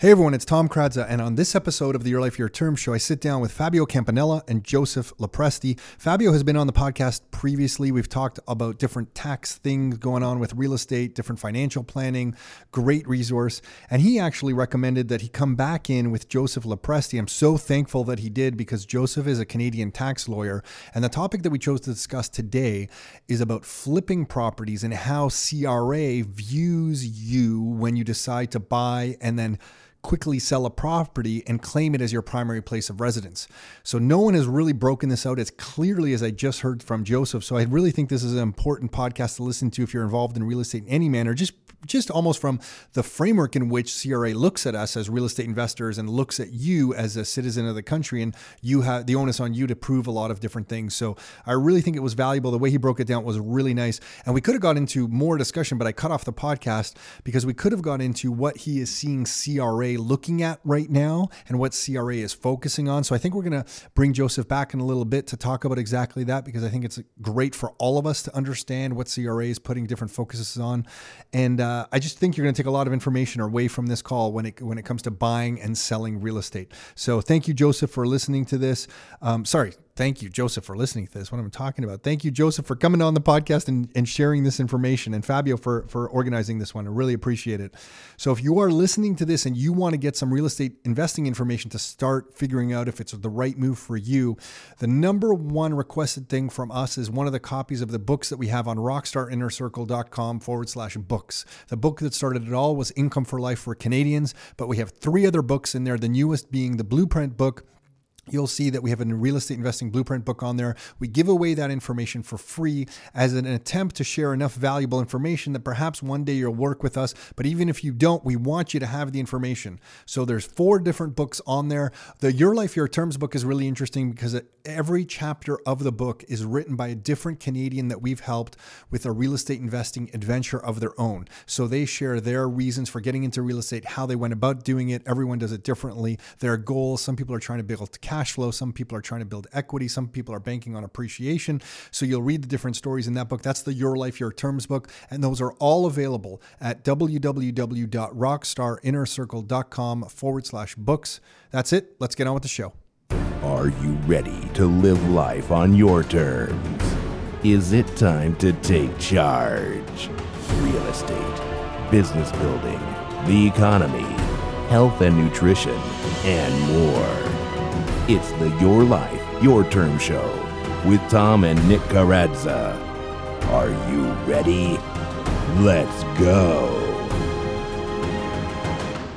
Hey everyone, it's Tom Karadza, and on this episode of the Your Life Your Term show, I sit down with Fabio Campanella and Joseph LoPresti. Fabio has been on the podcast previously. We've talked about different tax things going on with real estate, different financial planning, great resource. And he actually recommended that he come back in with Joseph LoPresti. I'm so thankful that he did because Joseph is a Canadian tax lawyer. And the topic that we chose to discuss today is about flipping properties and how CRA views you when you decide to buy and then quickly sell a property and claim it as your primary place of residence. So no one has really broken this out as clearly as I just heard from Joseph. So I really think this is an important podcast to listen to if you're involved in real estate in any manner. Just just almost from the framework in which CRA looks at us as real estate investors and looks at you as a citizen of the country, and you have the onus on you to prove a lot of different things. So I really think it was valuable. The way he broke it down was really nice, and we could have got into more discussion, but I cut off the podcast because we could have got into what he is seeing CRA looking at right now and what CRA is focusing on. So I think we're going to bring Joseph back in a little bit to talk about exactly that because I think it's great for all of us to understand what CRA is putting different focuses on, and. Uh, I just think you're going to take a lot of information away from this call when it when it comes to buying and selling real estate. So thank you, Joseph, for listening to this. Um, sorry, thank you, Joseph, for listening to this. What I'm talking about. Thank you, Joseph, for coming on the podcast and, and sharing this information, and Fabio for for organizing this one. I really appreciate it. So if you are listening to this and you want to get some real estate investing information to start figuring out if it's the right move for you, the number one requested thing from us is one of the copies of the books that we have on rockstarinnercircle.com forward slash books. The book that started it all was Income for Life for Canadians, but we have three other books in there. The newest being the Blueprint book You'll see that we have a real estate investing blueprint book on there. We give away that information for free as an attempt to share enough valuable information that perhaps one day you'll work with us. But even if you don't, we want you to have the information. So there's four different books on there. The Your Life, Your Terms book is really interesting because every chapter of the book is written by a different Canadian that we've helped with a real estate investing adventure of their own. So they share their reasons for getting into real estate, how they went about doing it. Everyone does it differently. Their goals. Some people are trying to build cash cash flow. Some people are trying to build equity. Some people are banking on appreciation. So you'll read the different stories in that book. That's the Your Life, Your Terms book. And those are all available at www.rockstarinnercircle.com forward slash books. That's it. Let's get on with the show. Are you ready to live life on your terms? Is it time to take charge? Real estate, business building, the economy, health and nutrition, and more. It's the Your Life, Your Term Show with Tom and Nick Karadza. Are you ready? Let's go.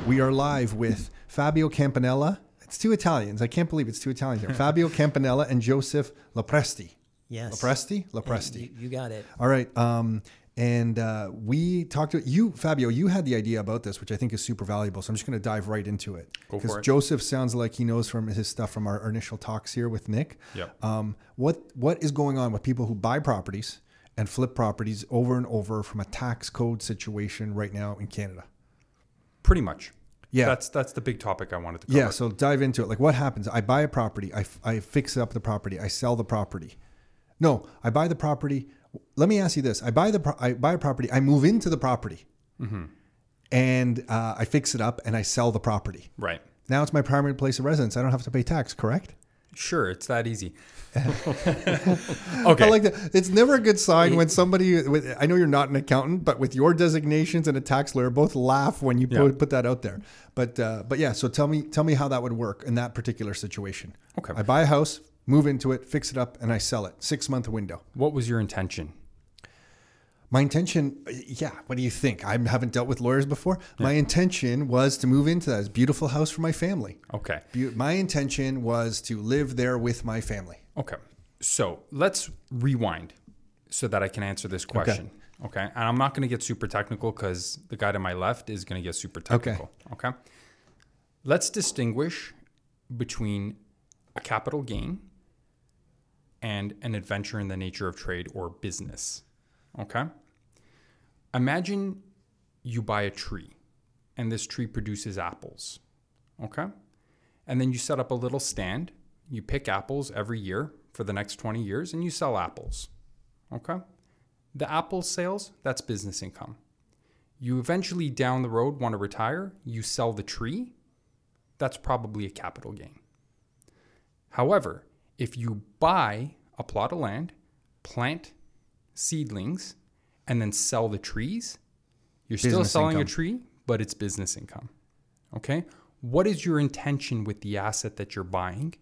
We are live with Fabio Campanella. It's two Italians. I can't believe it's two Italians here. Fabio Campanella and Joseph LoPresti. Yes. LoPresti? LoPresti. You, you got it. All right. Um, and uh, we talked to you, Fabio. You had the idea about this, which I think is super valuable. So I'm just going to dive right into it because Joseph sounds like he knows from his stuff from our, initial talks here with Nick. Yeah. Um, what what is going on with people who buy properties and flip properties over and over from a tax code situation right now in Canada? Pretty much. Yeah. That's that's the big topic I wanted to cover. Yeah. So dive into it. Like what happens? I buy a property. I, I fix up the property. I sell the property. No, I buy the property let me ask you this: I buy the pro- I buy a property, I move into the property, mm-hmm. and uh, I fix it up, and I sell the property. Right now, it's my primary place of residence. I don't have to pay tax. Correct? Sure, it's that easy. okay. I like that. It's never a good sign when somebody. With, I know you're not an accountant, but with your designations and a tax lawyer, both laugh when you yeah. put, put that out there. But uh, but yeah. So tell me tell me how that would work in that particular situation. Okay. I buy a house, move into it, fix it up, and I sell it. Six month window. What was your intention? My intention, yeah, what do you think? I haven't dealt with lawyers before. Yeah. My intention was to move into that beautiful house for my family. Okay. Be- my intention was to live there with my family. Okay. So let's rewind so that I can answer this question. Okay. okay? And I'm not going to get super technical because the guy to my left is going to get super technical. Okay. okay. Let's distinguish between a capital gain and an adventure in the nature of trade or business. Okay. Imagine you buy a tree and this tree produces apples. Okay. And then you set up a little stand. You pick apples every year for the next 20 years and you sell apples. Okay. The apple sales, that's business income. you eventually down the road want to retire, you sell the tree, that's probably a capital gain. However, if you buy a plot of land, plant seedlings, and then sell the trees, you're still selling income. a tree, but it's business income. Okay? What is your intention with the asset that you're buying?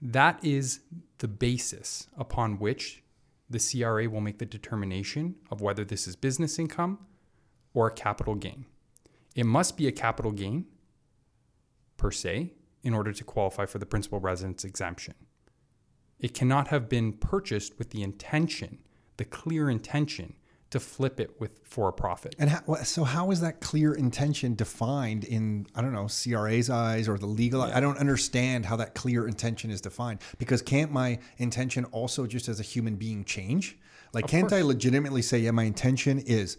That is the basis upon which the CRA will make the determination of whether this is business income or a capital gain. It must be a capital gain per se in order to qualify for the principal residence exemption. It cannot have been purchased with the intention, the clear intention to flip it with for a profit. And how, so, how is that clear intention defined in I don't know CRA's eyes or the legal? I don't understand how that clear intention is defined because can't my intention also just as a human being change? Like, can't I legitimately say, yeah, my intention is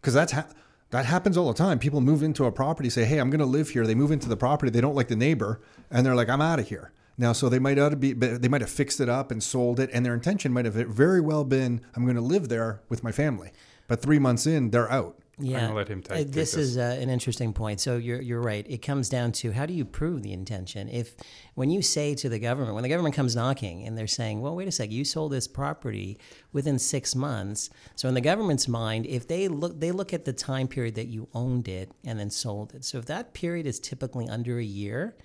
because that's ha- that happens all the time. People move into a property, say, hey, I'm going to live here. They move into the property, they don't like the neighbor, and they're like, I'm out of here. Now, so they might ought to be, they might have fixed it up and sold it, and their intention might have very well been, I'm going to live there with my family. But three months in, they're out. Yeah, gonna let him take- Uh, take this this. is uh, an interesting point. So you're you're right. It comes down to how do you prove the intention? If when you say to the government, when the government comes knocking and they're saying, "Well, wait a sec, you sold this property within six months," so in the government's mind, if they look they look at the time period that you owned it and then sold it. So if that period is typically under a year,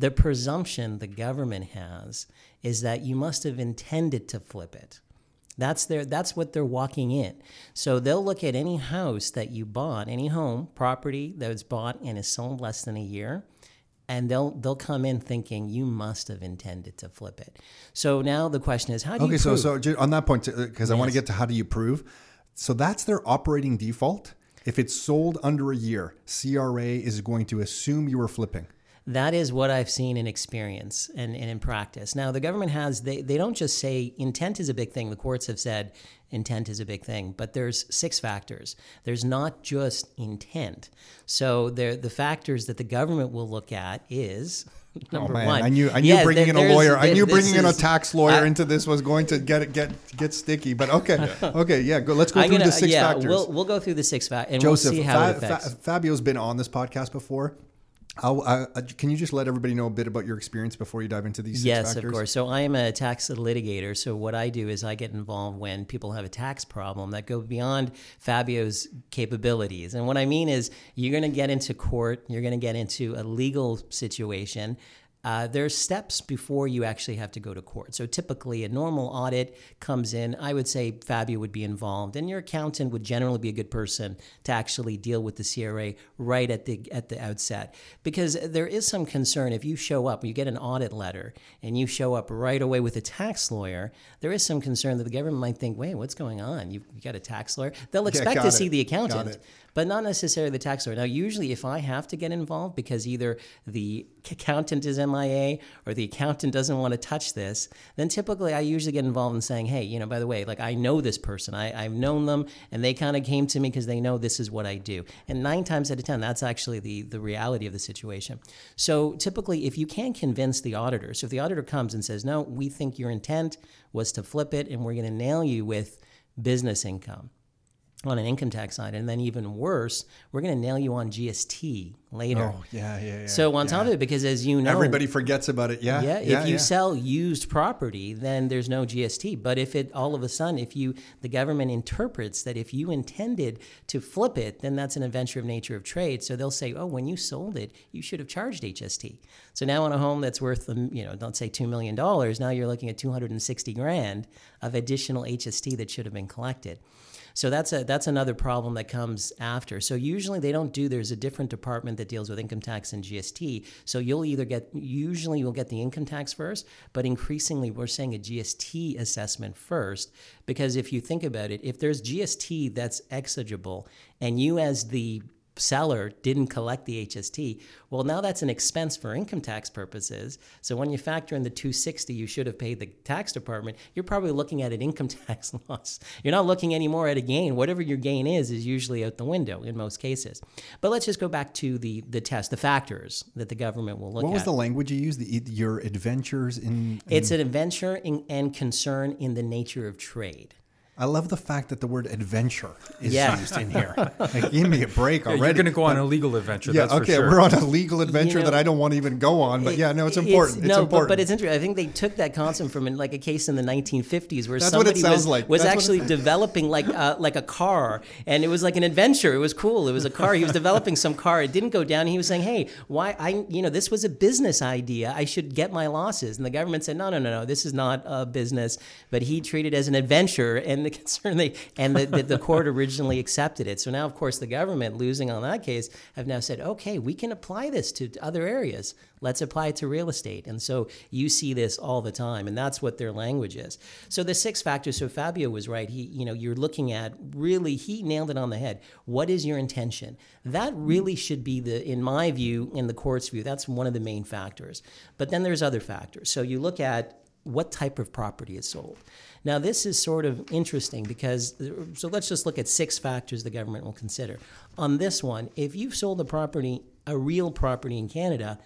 the presumption the government has is that you must have intended to flip it. That's their that's what they're walking in. So they'll look at any house that you bought, any home, property that was bought and is sold less than a year, and they'll they'll come in thinking you must have intended to flip it. So now the question is how do Okay, you Okay, so so on that point, uh, because I want to get to how do you prove? So that's their operating default. If it's sold under a year, CRA is going to assume you were flipping. That is what I've seen in experience and, and in practice. Now, the government has, they, they don't just say intent is a big thing. The courts have said intent is a big thing, but there's six factors. There's not just intent. So there, the factors that the government will look at is oh, number oh man, one. I knew I knew Yes, bringing in a lawyer. I knew bringing in a tax lawyer I- into this was going to get it get get sticky. But okay, okay, yeah. Go, let's go I'm through gonna- the six yeah, factors. We'll, we'll go through the six factors and Joseph, we'll see how Fa- it. Fa- Fabio's been on this podcast before. Uh, can you just let everybody know a bit about your experience before you dive into these? Six Yes, factors? of course. So I am a tax litigator. So what I do is I get involved when people have a tax problem that go beyond Fabio's capabilities. And what I mean is you're going to get into court, you're going to get into a legal situation. Uh, there's steps before you actually have to go to court. So typically, a normal audit comes in. I would say Fabio would be involved, and your accountant would generally be a good person to actually deal with the CRA right at the at the outset, because there is some concern if you show up, you get an audit letter, and you show up right away with a tax lawyer. There is some concern that the government might think, "Wait, what's going on? You, you got a tax lawyer?" They'll expect got to it. see the accountant but not necessarily the tax lawyer. Now, usually, if I have to get involved because either the accountant is MIA or the accountant doesn't want to touch this, then typically I usually get involved in saying, hey, you know, by the way, like I know this person, I, I've known them, and they kind of came to me because they know this is what I do. And nine times out of 10, that's actually the, the reality of the situation. So typically, if you can't convince the auditor, so if the auditor comes and says, no, we think your intent was to flip it and we're going to nail you with business income on an income tax side, and then even worse, we're going to nail you on GST later. Oh yeah, yeah, yeah. so on yeah. top of it, because as you know, everybody forgets about it. Yeah, yeah, yeah. if you yeah. sell used property, then there's no GST. But if it all of a sudden, if you the government interprets that if you intended to flip it, then that's an adventure of nature of trade. So they'll say, oh, when you sold it, you should have charged HST. So now on a home that's worth, um, you know, don't say two million dollars, now you're looking at two hundred and sixty grand of additional HST that should have been collected. So that's a that's another problem that comes after. So usually they don't do. There's a different department that deals with income tax and GST. So you'll either get usually you'll get the income tax first, but increasingly we're saying a GST assessment first because if you think about it, if there's GST that's exigible and you as the seller didn't collect the HST, well, now that's an expense for income tax purposes. So when you factor in the 260 you should have paid the tax department, you're probably looking at an income tax loss. You're not looking anymore at a gain. Whatever your gain is, is usually out the window in most cases. But let's just go back to the the test, the factors that the government will look at. What at. was the language you used? The, your adventures in. in it's an adventure in, and concern in the nature of trade. I love the fact that the word adventure is Yeah. used in here. Like, give me a break Yeah, already. you're going to go on a legal adventure. yeah, that's for okay, sure. we're on a legal adventure know, that I don't want to even go on, but yeah, no, it's important. It's, no, important. But, but it's interesting. I think they took that concept from like a case in the 1950s where That's somebody was, like. was That's what actually developing like uh, like a car, and it was like an adventure. It was cool. It was a car. He was developing some car. It didn't go down. He was saying, "Hey, why I you know this was a business idea. I should get my losses." And the government said, "No, no, no, no. This is not a business." But he treated it as an adventure, and the concern they and the, the, the court originally accepted it. So now, of course, the government losing on that case have now said, "Okay, we can apply this to other areas." Let's apply it to real estate. And so you see this all the time, and that's what their language is. So the six factors, so Fabio was right. He, you know, you're looking at really, he nailed it on the head. What is your intention? That really should be the, in my view, in the court's view, that's one of the main factors. But then there's other factors. So you look at what type of property is sold. Now, this is sort of interesting because, so let's just look at six factors the government will consider. On this one, if you've sold a property, a real property in Canada,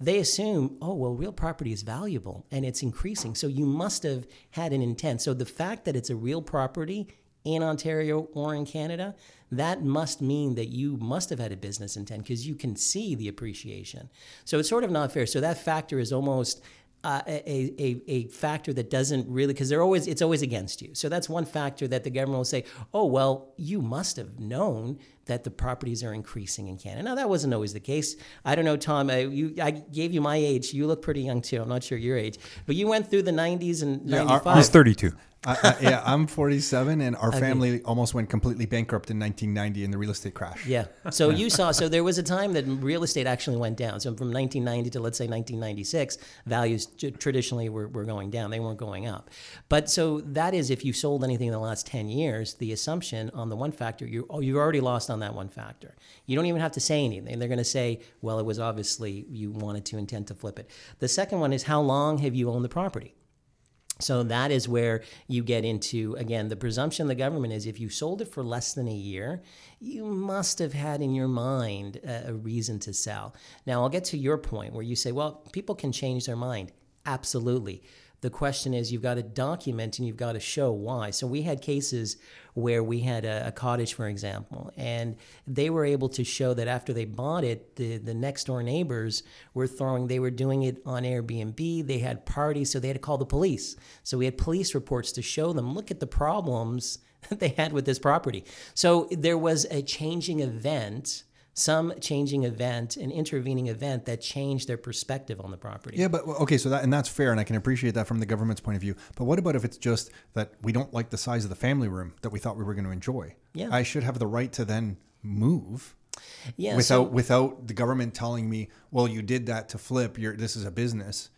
they assume, oh, well, real property is valuable and it's increasing. So you must have had an intent. So the fact that it's a real property in Ontario or in Canada, that must mean that you must have had a business intent because you can see the appreciation. So it's sort of not fair. So that factor is almost uh, a, a, a factor that doesn't really because they're always it's always against you. So that's one factor that the government will say oh well you must have known that the properties are increasing in canada. Now that wasn't always the case. I don't know tom I, you, I gave you my age. You look pretty young too. I'm not sure your age. But you went through the 90s and Yeah, 95 He's 32. I, I, yeah, I'm 47, and our family almost went completely bankrupt in 1990 in the real estate crash. Yeah. So you saw, so there was a time that real estate actually went down. So from 1990 to let's say 1996, values t- traditionally were, were going down. They weren't going up. But so that is if you sold anything in the last 10 years, the assumption on the one factor, you, oh, you've already lost on that one factor. You don't even have to say anything. They're going to say, well, it was obviously you wanted to intend to flip it. The second one is how long have you owned the property? So that is where you get into again the presumption of the government is if you sold it for less than a year, you must have had in your mind a, a reason to sell. Now I'll get to your point where you say, well, people can change their mind. Absolutely. The question is you've got to document and you've got to show why. So we had cases where we had a, a cottage, for example, and they were able to show that after they bought it, the, the next door neighbors were throwing, they were doing it on Airbnb. They had parties, so they had to call the police. So we had police reports to show them, look at the problems that they had with this property. So there was a changing event some changing event, an intervening event that changed their perspective on the property. Yeah, but okay, so that and that's fair, and I can appreciate that from the government's point of view. But what about if it's just that we don't like the size of the family room that we thought we were going to enjoy? Yeah. I should have the right to then move Yeah, without so- without the government telling me, "Well, you did that to flip. You're this is a business."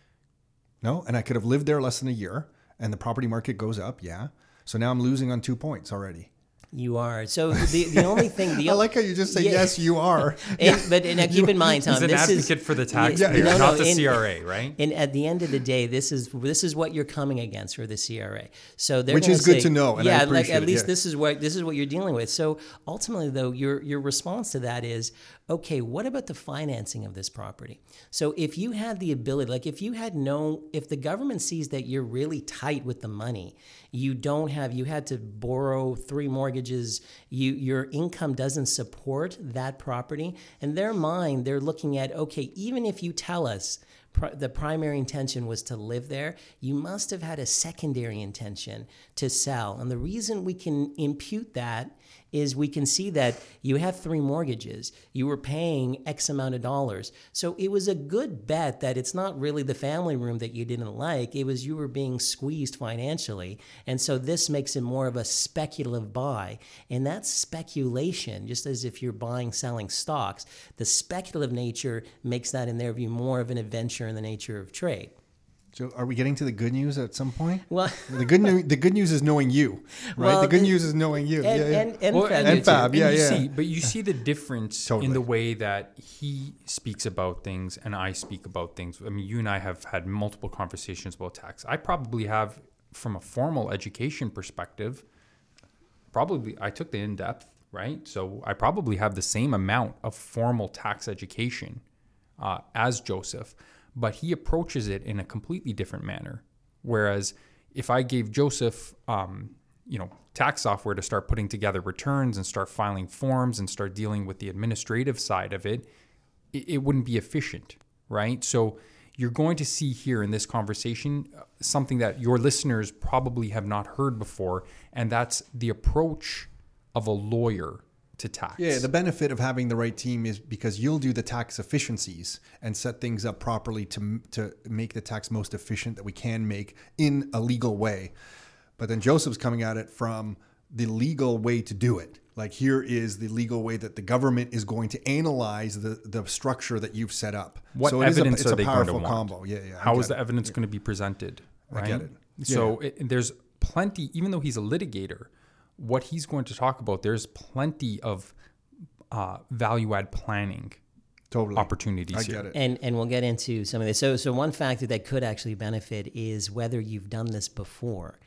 No, and I could have lived there less than a year, and the property market goes up. Yeah, so now I'm losing on two points already. You are. So the, the only thing the I like how you just say Yeah. yes, you are. And, but and uh, now keep in mind, Tom, He's an this advocate is for the Yeah, taxpayer, no, not no, the in- CRA, right? And at the end of the day, this is this is what you're coming against for the CRA. So they're Which gonna is good to know, and I yeah, like appreciate at it, least yeah. this is what this is what you're dealing with. So ultimately, though, your your response to that is okay. What about the financing of this property? So if you had the ability, like if you had no, if the government sees that you're really tight with the money, you don't have, you had to borrow three mortgages, you your income doesn't support that property. In their mind, they're looking at okay, even if you tell us the primary intention was to live there, you must have had a secondary intention to sell. And the reason we can impute that is we can see that you have three mortgages, you were paying X amount of dollars. So it was a good bet that it's not really the family room that you didn't like, it was you were being squeezed financially. And so this makes it more of a speculative buy. And that speculation, just as if you're buying, selling stocks, the speculative nature makes that, in their view, more of an adventure in the nature of trade. So, are we getting to the good news at some point? Well, The good news, the good news is knowing you, right? Well, the good the- news is knowing you. and, yeah, yeah. and, and, Well, Fab, and. Fab, yeah, you yeah. See, but you see the difference Totally. in the way that he speaks about things and I speak about things. I mean, you and I have had multiple conversations about tax. I probably have, from a formal education perspective, probably I took the in depth, right? So I probably have the same amount of formal tax education uh, as Joseph, but he approaches it in a completely different manner. Whereas if I gave Joseph, um, you know, tax software to start putting together returns and start filing forms and start dealing with the administrative side of it, it, it wouldn't be efficient, right? So you're going to see here in this conversation uh, something that your listeners probably have not heard before, and that's the approach of a lawyer to tax. Yeah, the benefit of having the right team is because you'll do the tax efficiencies and set things up properly to to make the tax most efficient that we can make in a legal way. But then Joseph's coming at it from the legal way to do it. Like here is the legal way that the government is going to analyze the the structure that you've set up. What so it is a, evidence it's are a they going to powerful want? combo. Yeah, yeah. I How the it. evidence going to be presented? Right? get it. So it, there's plenty, even though he's a litigator, what he's going to talk about, there's plenty of uh, value add planning Totally. opportunities I here. it. And and we'll get into some of this. So so one factor that could actually benefit is whether you've done this before.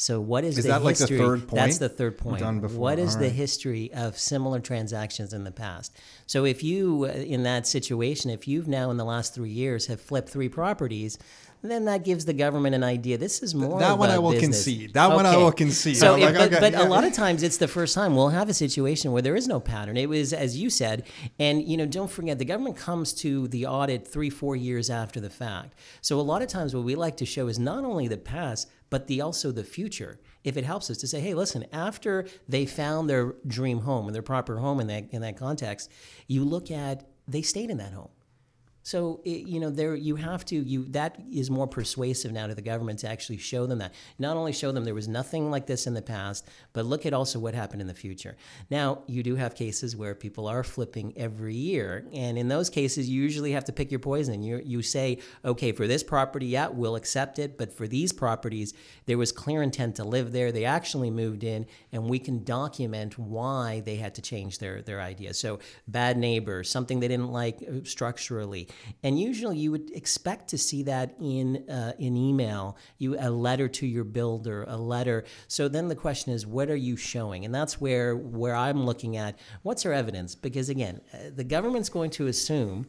So what is, Is the that like the history? third That's the third point. Done before, What is all the history of similar transactions in the past? So if you uh, in that situation, if you've now in the last three years have flipped three properties, then that gives the government an idea. This is more that one I will business. concede. That one I will concede. So, like, but, okay, but yeah. a lot of times it's the first time we'll have a situation where there is no pattern. It was as you said, and you know, don't forget the government comes to the audit three, four years after the fact. So a lot of times what we like to show is not only the past, but the also the future. If it helps us to say, hey, listen, after they found their dream home and their proper home in that in that context, you look at they stayed in that home. So it, you know there you have to you that is more persuasive now to the government to actually show them that not only show them there was nothing like this in the past, but look at also what happened in the future. Now you do have cases where people are flipping every year, and in those cases you usually have to pick your poison. You you say okay for this property, yeah, we'll accept it, but for these properties there was clear intent to live there. They actually moved in, and we can document why they had to change their their idea. So bad neighbor, something they didn't like uh, structurally, and usually you would expect to see that in uh, email, you a letter to your builder, a letter. So then the question is, what are you showing? And that's where where I'm looking at what's our evidence? Because again, uh, the government's going to assume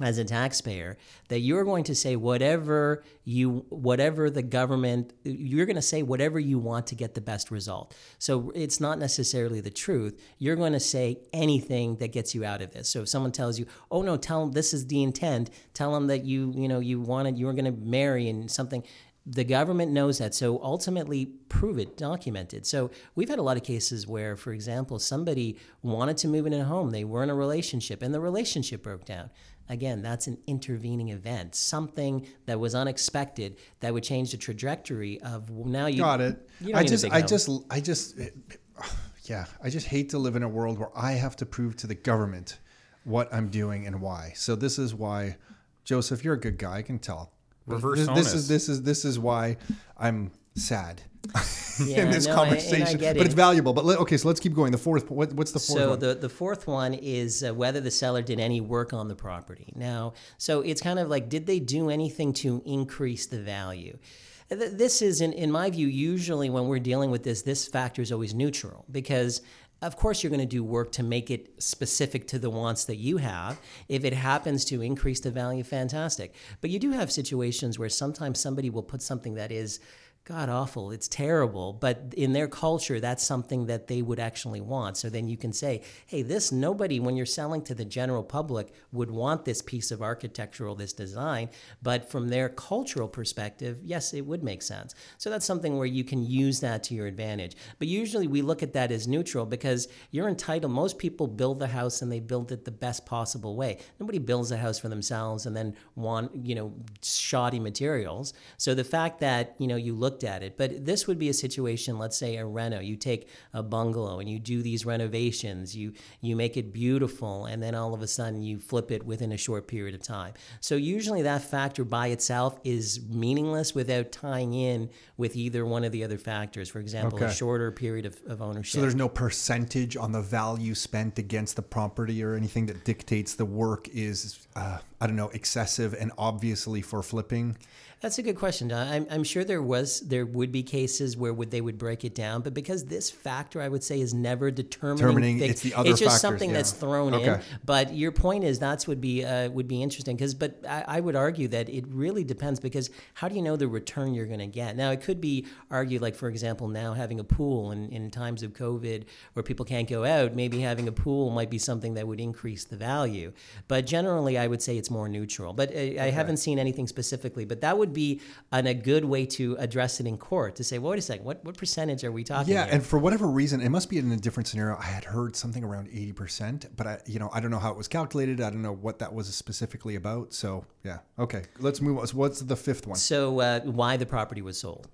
as a taxpayer that you're going to say whatever you whatever the government you're going to say whatever you want to get the best result so it's not necessarily the truth you're going to say anything that gets you out of this so if someone tells you oh no tell them this is the intent tell them that you you know you wanted you were going to marry and something the government knows that. So ultimately, prove it, document it. So we've had a lot of cases where, for example, somebody wanted to move in a home, they were in a relationship, and the relationship broke down. Again, that's an intervening event, something that was unexpected that would change the trajectory of now you Got it. you don't I just, I just, I just, yeah, I just hate to live in a world where I have to prove to the government what I'm doing and why. So this is why, Joseph, you're a good guy. I can tell. Reverse this, this is this is this is why I'm sad Yeah, in this no, I- I conversation. get but it. it's valuable. But let, okay, so let's keep going. The fourth. What, what's the fourth So one? the, the fourth one is uh, whether the seller did any work on the property. Now, so it's kind of like, did they do anything to increase the value? This is, in, in my view, usually when we're dealing with this, this factor is always neutral because of course, you're going to do work to make it specific to the wants that you have. If it happens to increase the value, fantastic. But you do have situations where sometimes somebody will put something that is god awful, it's terrible, but in their culture, that's something that they would actually want. So then you can say, hey, this nobody, when you're selling to the general public, would want this piece of architectural, this design. But from their cultural perspective, yes, it would make sense. So that's something where you can use that to your advantage. But usually we look at that as neutral because you're entitled. Most people build the house and they build it the best possible way. Nobody builds a house for themselves and then want, you know, shoddy materials. So the fact that, you know, you looked at it, but this would be a situation, let's say a reno, you take a bungalow and you do these renovations, you you make it beautiful, and then all of a sudden you flip it within a short period of time. So usually that factor by itself is meaningless without tying in with either one of the other factors. For example, a shorter period of, of ownership. so there's no percentage on the value spent against the property or anything that dictates the work is, uh, I don't know, excessive and obviously for flipping. That's a good question. I'm, I'm sure there was there would be cases where would they would break it down, but because this factor I would say is never determining. Determining, it's the other It's just factors, something yeah. that's thrown in. But your point is that's would be uh, would be interesting because, but I, I would argue that it really depends because how do you know the return you're going to get? Now it could be argued like for example now having a pool in, in times of COVID where people can't go out, maybe having a pool might be something that would increase the value. But generally, I would say it's more neutral. But uh, I haven't seen anything specifically. But that would be an, a good way to address it in court to say, well, wait a second, what what percentage are we talking? Yeah, here? and for whatever reason, it must be in a different scenario. I had heard something around eighty percent, but I, you know, I don't know how it was calculated. I don't know what that was specifically about. So yeah, okay, let's move on. So what's the fifth one? So uh, why the property was sold?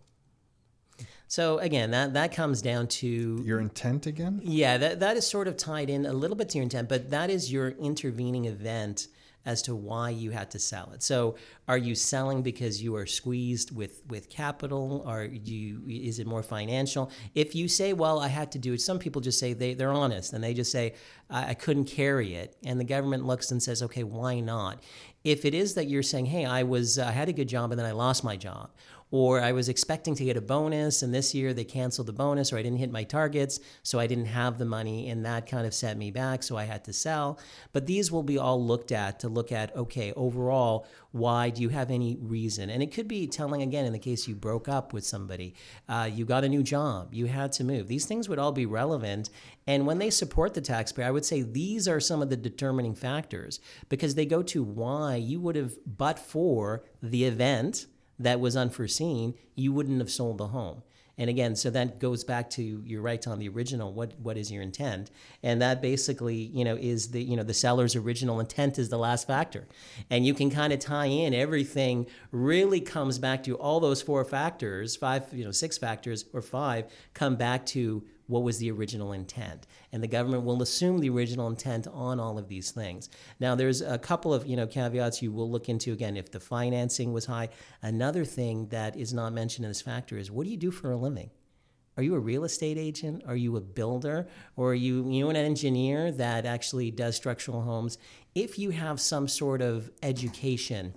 So again, that that comes down to Your intent again? yeah, that that is sort of tied in a little bit to your intent, but that is your intervening event as to why you had to sell it. So are you selling because you are squeezed with with capital? Are you is it more financial? If you say, well, I had to do it, some people just say they, they're honest and they just say, I, I couldn't carry it. And the government looks and says, okay, why not? If it is that you're saying, hey, I was I had a good job and then I lost my job, or I was expecting to get a bonus and this year they canceled the bonus or I didn't hit my targets, so I didn't have the money and that kind of set me back, so I had to sell. But these will be all looked at to look at, okay, overall, why do you have any reason? And it could be telling again in the case you broke up with somebody, uh, you got a new job, you had to move. These things would all be relevant. And when they support the taxpayer, I would say these are some of the determining factors because they go to why you would have, but for the event that was unforeseen, you wouldn't have sold the home. And again, so that goes back to you're right on the original. What what is your intent? And that basically, you know, is the you know the seller's original intent is the last factor. And you can kind of tie in everything. Really comes back to all those four factors, five, you know, six factors or five, come back to what was the original intent and the government will assume the original intent on all of these things now there's a couple of you know caveats you will look into again if the financing was high another thing that is not mentioned in this factor is what do you do for a living are you a real estate agent? Are you a builder? Or are you, you know, an engineer that actually does structural homes? If you have some sort of education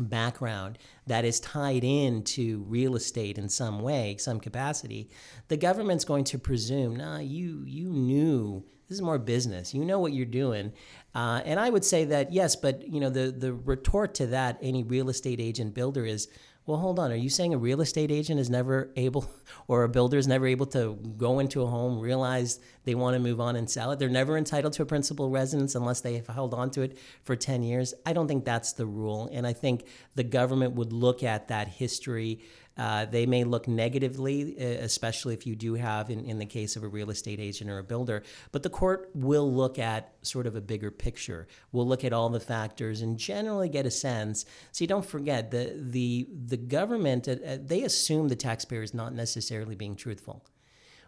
background that is tied into real estate in some way, some capacity, the government's going to presume, nah, you you knew this is more business. You know what you're doing, uh, and I would say that yes, but you know the the retort to that any real estate agent builder is. Well, hold on. Are you saying a real estate agent is never able, or a builder is never able to go into a home, realize they want to move on and sell it? They're never entitled to a principal residence unless they have held on to it for 10 years. I don't think that's the rule. And I think the government would look at that history. Uh, they may look negatively, uh, especially if you do have, in, in the case of a real estate agent or a builder, but the court will look at sort of a bigger picture. We'll look at all the factors and generally get a sense. See, don't forget the the the government uh, they assume the taxpayer is not necessarily being truthful,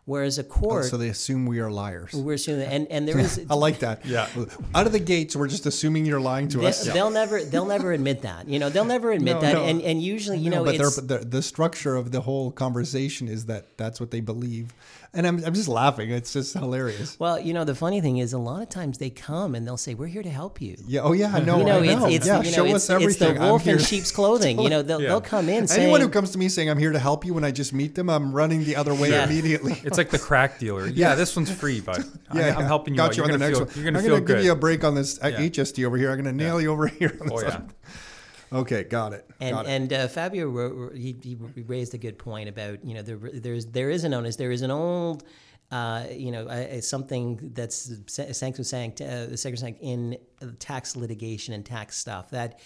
whereas a oh, court So they assume we are liars. we're assuming and and there is I like that. Yeah. Out of the gates, we're just assuming you're lying to they, us. will never they'll never admit that you know they'll never admit No, that no. and and usually you know but it's they're, the, the structure of the whole conversation is that that's what they believe. And I'm, I'm just laughing. It's just hilarious. well you know the funny thing is a lot of times they come and they'll say we're here to help you Yeah. Oh, yeah. I know. you know, I know. it's, it's yeah. you know, show it's, us everything. it's the wolf in sheep's clothing. You know, they'll, Yeah. they'll come in saying, Anyone who comes to me saying I'm here to help you when I just meet them, I'm running the other way Yeah. immediately. It's like the crack dealer. Yeah, this one's free, but Yeah, I, I'm helping you. Got out. you on the next feel, one. You're gonna I'm feel gonna good. give you a break on this uh, Yeah. HST over here. I'm gonna nail you over here. on oh this yeah. Okay, got it. and got it. and uh, Fabio wrote, he, he raised a good point about you know there, there's there is an onus there is an old uh, you know uh, something that's sancrosanct uh, sacrosanct in tax litigation and tax stuff that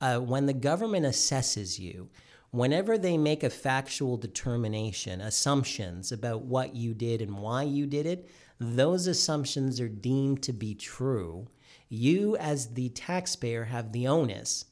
uh, when the government assesses you whenever they make a factual determination assumptions about what you did and why you did it those assumptions are deemed to be true you as the taxpayer have the onus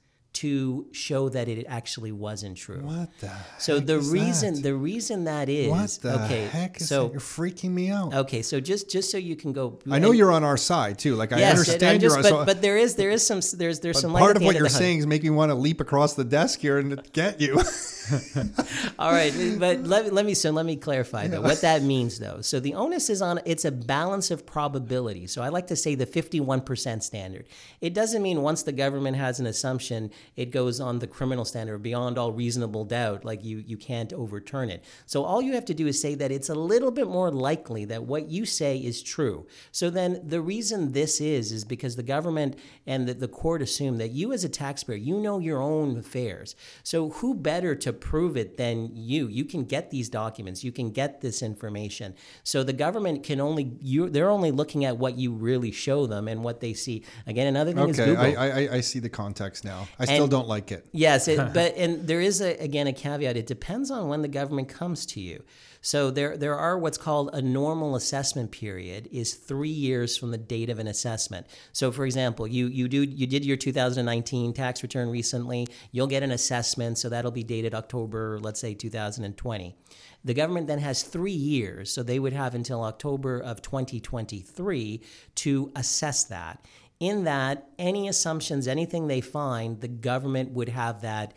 to show that it actually wasn't true. what the? So the reason that? the reason that is what the okay. heck is so that? You're freaking me out. okay, so just just so you can go. I know you're on our side too. Like I Yes, understand and you're on. but, so- but there is there is some there's there's some part of what you're tunnel. saying is making me want to leap across the desk here and get you. All right, but let, let me so let me clarify though what that means though. So the onus is on it's a balance of probability. So I like to say the 51% standard. It doesn't mean once the government has an assumption, it goes on the criminal standard beyond all reasonable doubt. Like you, you can't overturn it. So all you have to do is say that it's a little bit more likely that what you say is true. So then the reason this is is because the government and the, the court assume that you as a taxpayer, you know your own affairs. So who better to prove it than you? You can get these documents, you can get this information. So the government can only you they're only looking at what you really show them and what they see. Again, another thing is Google. I, I I see the context now. I still And- don't like it. Yes, it, but and there is a, again a caveat. It depends on when the government comes to you. So there there are what's called a normal assessment period is three years from the date of an assessment. So for example, you you do you did your 2019 tax return recently. You'll get an assessment, so that'll be dated October, let's say 2020. The government then has three years, so they would have until October of 2023 to assess that. In that, any assumptions, anything they find, the government would have that.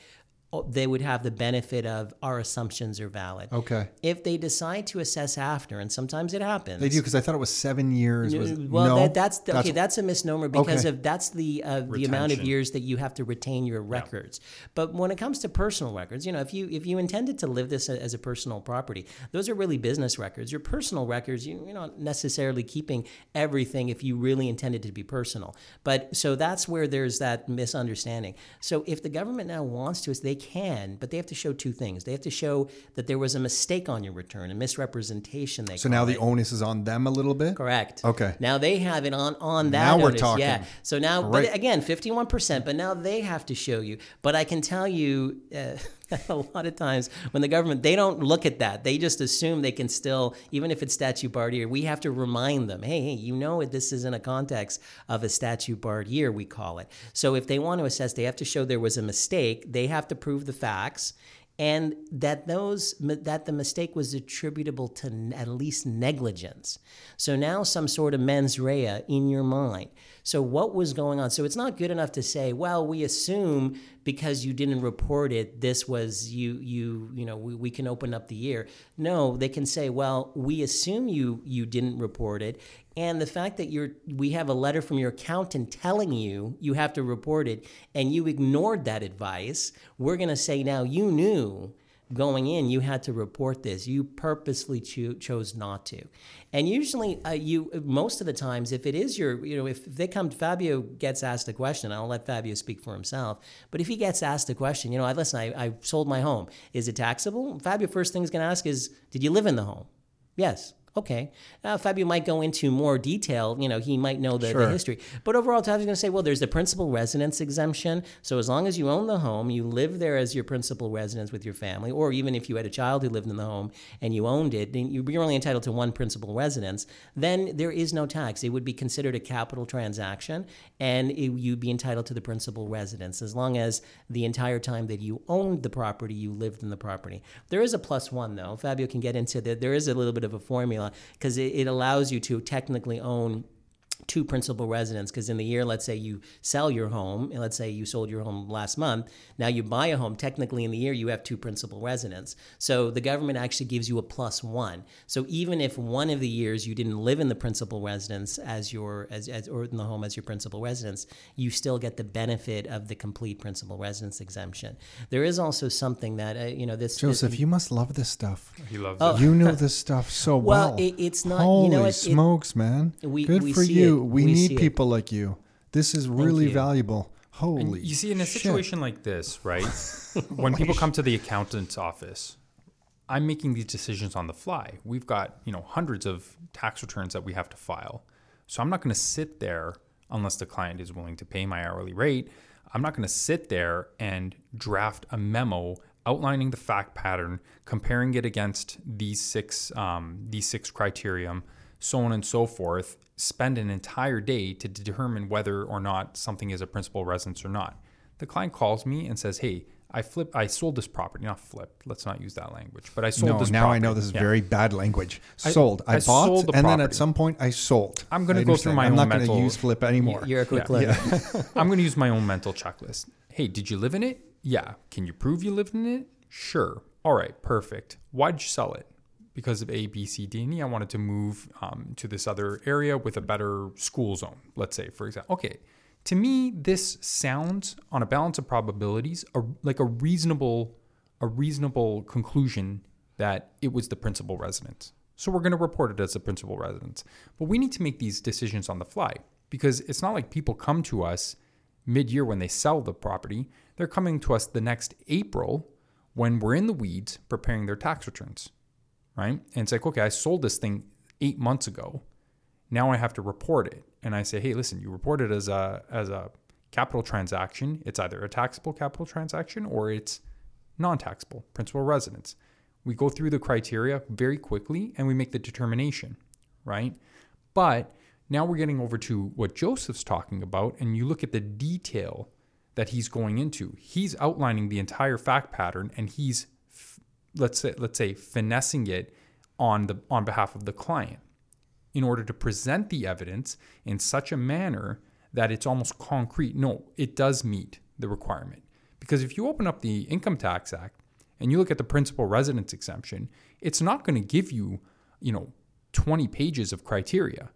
They would have the benefit of our assumptions are valid. Okay. If they decide to assess after, and sometimes it happens, They do because I thought it was seven years. Was, well, no, that, that's the, okay. That's a misnomer because Okay. of that's the uh, the amount of years that you have to retain your records. But when it comes to personal records, you know, if you if you intended to live this as a personal property, those are really business records. Your personal records, you, you're not necessarily keeping everything if you really intended to be personal. But so that's where there's that misunderstanding. So if the government now wants to, they can, but they have to show two things. They have to show that there was a mistake on your return, a misrepresentation. They so now call the it. onus is on them a little bit. Correct. Okay. Now they have it on on that. Now we're talking. Yeah. So now, Right. but again, fifty one percent. But now they have to show you. But I can tell you. Uh, a lot of times when the government they don't look at that they just assume they can still even if it's statute barred year we have to remind them hey hey you know this is in a context of a statute barred year we call it so if they want to assess they have to show there was a mistake they have to prove the facts and that those that the mistake was attributable to at least negligence. So now some sort of mens rea in your mind. So what was going on? So it's not good enough to say, well, we assume because you didn't report it, this was you you you know we, we can open up the year. No, they can say, well, we assume you you didn't report it, and the fact that you're we have a letter from your accountant telling you you have to report it, and you ignored that advice, we're going to say now you knew going in you had to report this. You purposely cho- chose not to. And usually uh, you most of the times if it is your you know if, they come fabio gets asked a question i'll let fabio speak for himself but if he gets asked a question you know i listen i, I sold my home. Is it taxable? Fabio first thing he's going to ask is did you live in the home? Yes Okay. Uh, Fabio might go into more detail. You know, he might know the, the history. But overall, Fabio's going to say, well, there's the principal residence exemption. So as long as you own the home, you live there as your principal residence with your family, or even if you had a child who lived in the home and you owned it, you're only entitled to one principal residence, then there is no tax. It would be considered a capital transaction, and it, you'd be entitled to the principal residence as long as the entire time that you owned the property, you lived in the property. There is a plus one, though. Fabio can get into that. There is a little bit of a formula because it, it allows you to technically own two principal residents because in the year let's say you sell your home and let's say you sold your home last month now you buy a home technically in the year you have two principal residents so the government actually gives you a plus one so even if one of the years you didn't live in the principal residence as your as, as or in the home as your principal residence you still get the benefit of the complete principal residence exemption there is also something that uh, you know this Joseph, you must love this stuff. He loves Oh. it. You know this stuff so well. Well, it- it's not- you Holy know it- smokes, man! We- Good we for see you. We, We need see it. people like you. This is really valuable. Holy, You see, in a shit. situation like this, right? when people come to the accountant's office, I'm making these decisions on the fly. We've got, you know, hundreds of tax returns that we have to file. So I'm not going to sit there unless the client is willing to pay my hourly rate. I'm not going to sit there and draft a memo outlining the fact pattern, comparing it against these six um, these six criterion, so on and so forth. Spend an entire day to determine whether or not something is a principal residence or not. The client calls me and says, "Hey, I flip, I sold this property. Not flipped. Let's not use that language. But I sold No, this. now I know this is Yeah. very bad language. Sold. I, I bought, sold the and then at some point I sold. I'm gonna go through my I'm own not going to mental- use flip anymore. you're a quick Yeah. learner I'm going to use my own mental checklist. Hey, did you live in it? Yeah. Can you prove you lived in it? Sure. All right. Perfect. Why'd you sell it? Because of A, B, C, D, and E. I wanted to move um, to this other area with a better school zone. Let's say, for example. Okay. To me, this sounds on a balance of probabilities a, like a reasonable a reasonable conclusion that it was the principal residence. So we're going to report it as the principal residence. But we need to make these decisions on the fly because it's not like people come to us mid-year when they sell the property. They're coming to us the next April when we're in the weeds preparing their tax returns, right? And it's like, okay, I sold this thing 8 months ago. Now I have to report it. And I say, "Hey, listen, you report it as a as a capital transaction. It's either a taxable capital transaction or it's non-taxable, principal residence." We go through the criteria very quickly and we make the determination, right? But now we're getting over to what Joseph's talking about, and you look at the detail that he's going into. He's outlining the entire fact pattern, and he's let's say let's say finessing it on the on behalf of the client in order to present the evidence in such a manner that it's almost concrete. No, it does meet the requirement. Because if you open up the Income Tax Act and you look at the principal residence exemption, it's not going to give you, you know, 20 pages of criteria.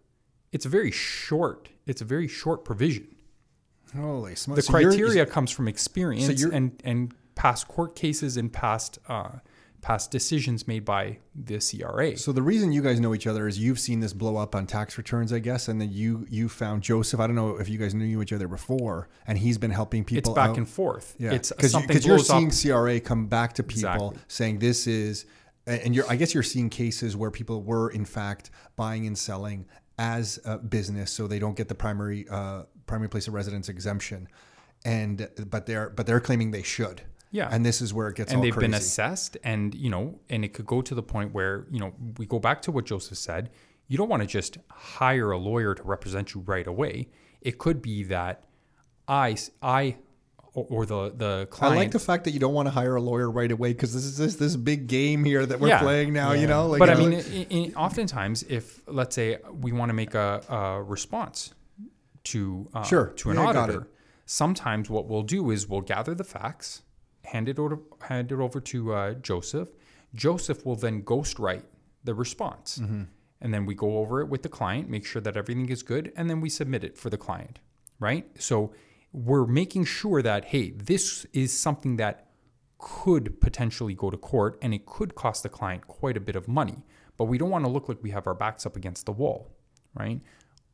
It's a very short, it's a very short provision. Holy smokes. The So criteria comes from experience you're- and, and past court cases and past uh, past decisions made by the CRA. So the reason you guys know each other is you've seen this blow up on tax returns, I guess, and then you you found Joseph. I don't know if you guys knew each other before, and he's been helping people. it's back out. and forth. Yeah, It's because you're blows seeing. CRA come back to people Exactly. saying this is, and you're I guess you're seeing cases where people were in fact buying and selling as a business, so they don't get the primary uh, primary place of residence exemption, and but they're but they're claiming they should. Yeah. and this is where it gets and all they've crazy. been assessed and you know and it could go to the point where you know we go back to what joseph said you don't want to just hire a lawyer to represent you right away it could be that i i or, or the client. I like the fact that you don't want to hire a lawyer right away because this is this this big game here that we're Yeah. playing now. You know, like, but I know, mean, i i oftentimes, if let's say we want to make a, a response to uh, Sure. to an Yeah, auditor, sometimes what we'll do is we'll gather the facts, hand it over hand it over to uh, Joseph. Joseph will then ghostwrite the response, Mm-hmm. and then we go over it with the client, make sure that everything is good, and then we submit it for the client. Right. So we're making sure that hey, this is something that could potentially go to court and it could cost the client quite a bit of money. But we don't want to look like we have our backs up against the wall, right?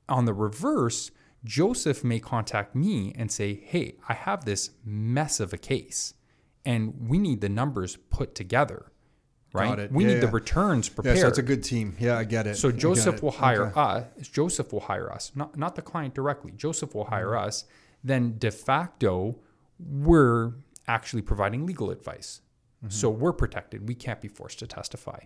On the reverse, Joseph may contact me and say, Hey, I have this mess of a case and we need the numbers put together, right? We Yeah, need the yeah. returns yeah, prepared. so it's a good team. Yeah, I get it. So Joseph it. will hire Okay. us. Joseph will hire us, not not the client directly. Joseph will hire Mm-hmm. us. Then de facto, we're actually providing legal advice. Mm-hmm. So we're protected. We can't be forced to testify.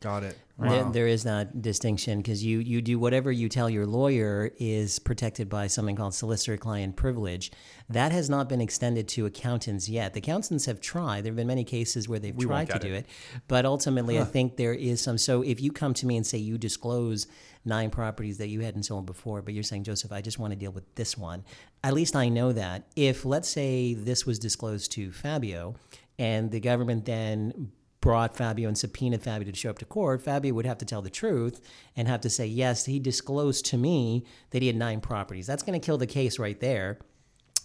Got it. There, there is that distinction because you, you do whatever you tell your lawyer is protected by something called solicitor client privilege. That has not been extended to accountants yet. The accountants have tried. There have been many cases where they've won't tried to get do it. it, but ultimately, I think there is some. So if you come to me and say you disclose nine properties that you hadn't sold before, but you're saying, Joseph, I just want to deal with this one, at least I know that. If, let's say, this was disclosed to Fabio and the government then brought Fabio and subpoenaed Fabio to show up to court, Fabio would have to tell the truth and have to say, yes, he disclosed to me that he had nine properties. That's going to kill the case right there.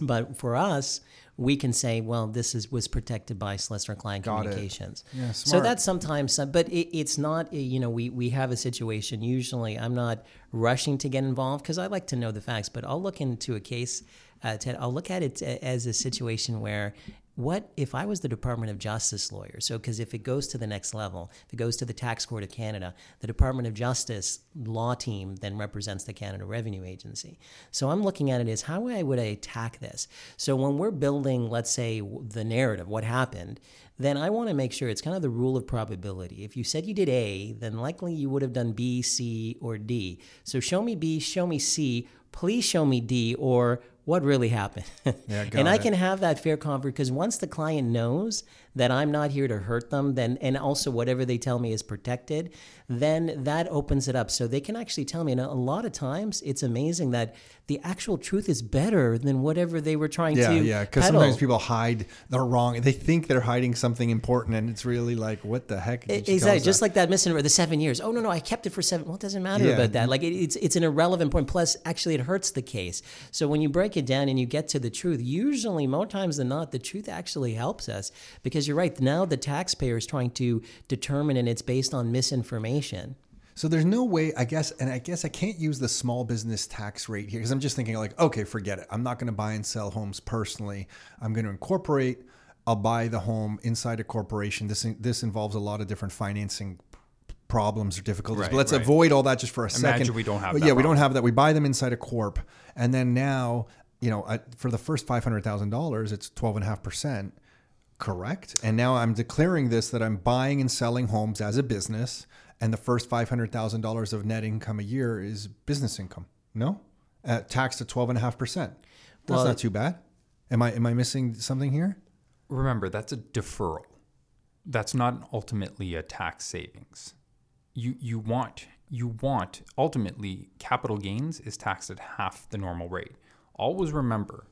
But for us, we can say, well, this is was protected by solicitor client Got it. communications. Yeah, So smart. that's sometimes, some- but it, it's not. uh, You know, we we have a situation. Usually, I'm not rushing to get involved because I like to know the facts. But I'll look into a case, uh, Ted. I'll look at it as a situation where. What if I was the Department of Justice lawyer? So, because if it goes to the next level, if it goes to the Tax Court of Canada, the Department of Justice law team then represents the Canada Revenue Agency. So, I'm looking at it as how would I attack this? So, when we're building, let's say, the narrative, what happened, then I want to make sure it's kind of the rule of probability. If you said you did A, then likely you would have done B, C, or D. So show me B, show me C, please show me D, or what really happened. Yeah, and I it. can have that fair conversation because once the client knows that I'm not here to hurt them, then and also whatever they tell me is protected, then that opens it up. So they can actually tell me. And a lot of times, it's amazing that the actual truth is better than whatever they were trying Yeah, to. yeah. yeah. Because sometimes people hide. They're wrong. They think they're hiding something important, and it's really like, what the heck? Exactly, us just that? like that misinformation. The seven years. Oh no, no, I kept it for seven. Well, it doesn't matter Yeah. about that. Like it, it's it's an irrelevant point. Plus, actually, it hurts the case. So when you break it down and you get to the truth, usually more times than not, the truth actually helps us because you're right. Now the taxpayer is trying to determine, and it's based on misinformation. So there's no way, I guess, and I guess I can't use the small business tax rate here because I'm just thinking like, okay, forget it. I'm not going to buy and sell homes personally. I'm going to incorporate. I'll buy the home inside a corporation. This this involves a lot of different financing problems or difficulties. Right, but let's right. avoid all that just for a second. we don't have But that yeah, we don't have that. We buy them inside a corp, and then now, you know, for the first five hundred thousand dollars, it's twelve and a half percent. Correct. And now I'm declaring this that I'm buying and selling homes as a business, and the first five hundred thousand dollars of net income a year is business income. No, uh, taxed at twelve and a half percent. That's Well, not too bad. Am I am I missing something here? remember that's a deferral that's not ultimately a tax savings you you want you want ultimately capital gains is taxed at half the normal rate always remember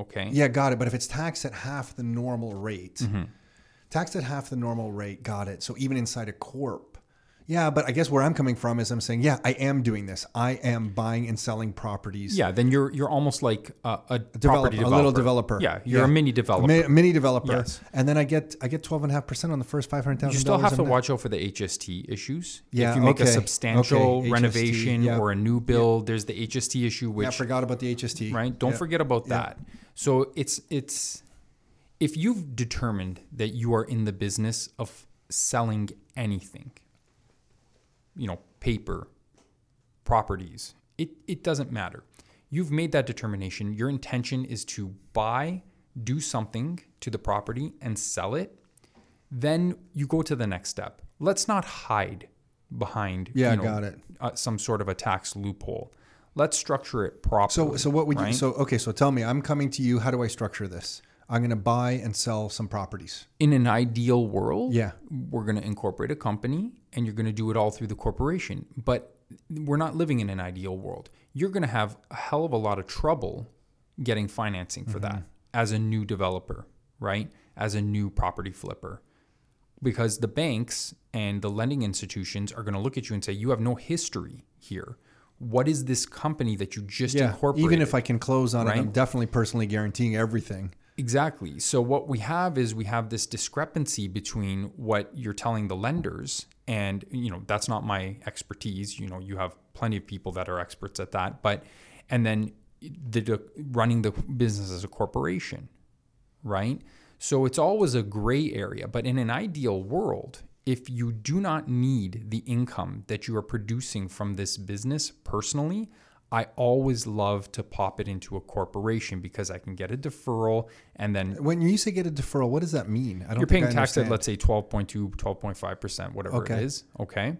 okay Yeah, got it. But if it's taxed at half the normal rate, Mm-hmm. taxed at half the normal rate, got it. So even inside a corp. Yeah, but I guess where I'm coming from is I'm saying, yeah, I am doing this. I am buying and selling properties. yeah then you're you're almost like a, a, Develop, property a little developer. yeah you're a mini developer Mi- mini developer. Yes. And then I get I get twelve and a half percent on the first five hundred thousand. you still have to watch out for the HST issues. Yeah, if you make okay. a substantial Okay, HST, renovation yeah. or a new build, there's the HST issue, which Yeah, I forgot about the HST. right? Don't Yeah. forget about that. So it's it's if you've determined that you are in the business of selling anything, you know, paper, properties, it, it doesn't matter. You've made that determination. Your intention is to buy, do something to the property and sell it. Then you go to the next step. Let's not hide behind Yeah, you know, got it. Uh, some sort of a tax loophole. Let's structure it properly. So so what would you right? so okay, so tell me, I'm coming to you, how do I structure this? I'm gonna buy and sell some properties. in an ideal world, Yeah. we're going to incorporate a company and you're going to do it all through the corporation. But we're not living in an ideal world. You're going to have a hell of a lot of trouble getting financing for that mm-hmm. as a new developer, right? As a new property flipper. Because the banks and the lending institutions are going to look at you and say, You have no history here. What is this company that you just Yeah. incorporated? Even if I can close on it, I'm definitely personally guaranteeing everything. Exactly. So what we have is we have this discrepancy between what you're telling the lenders and you know that's not my expertise. You know, you have plenty of people that are experts at that, but and then the, the running the business as a corporation, right? So it's always a gray area, but in an ideal world, if you do not need the income that you are producing from this business personally, I always love to pop it into a corporation because I can get a deferral and then When you say get a deferral, what does that mean? I don't know. you're paying I tax at let's say 12.2 12.5% whatever Okay. it is okay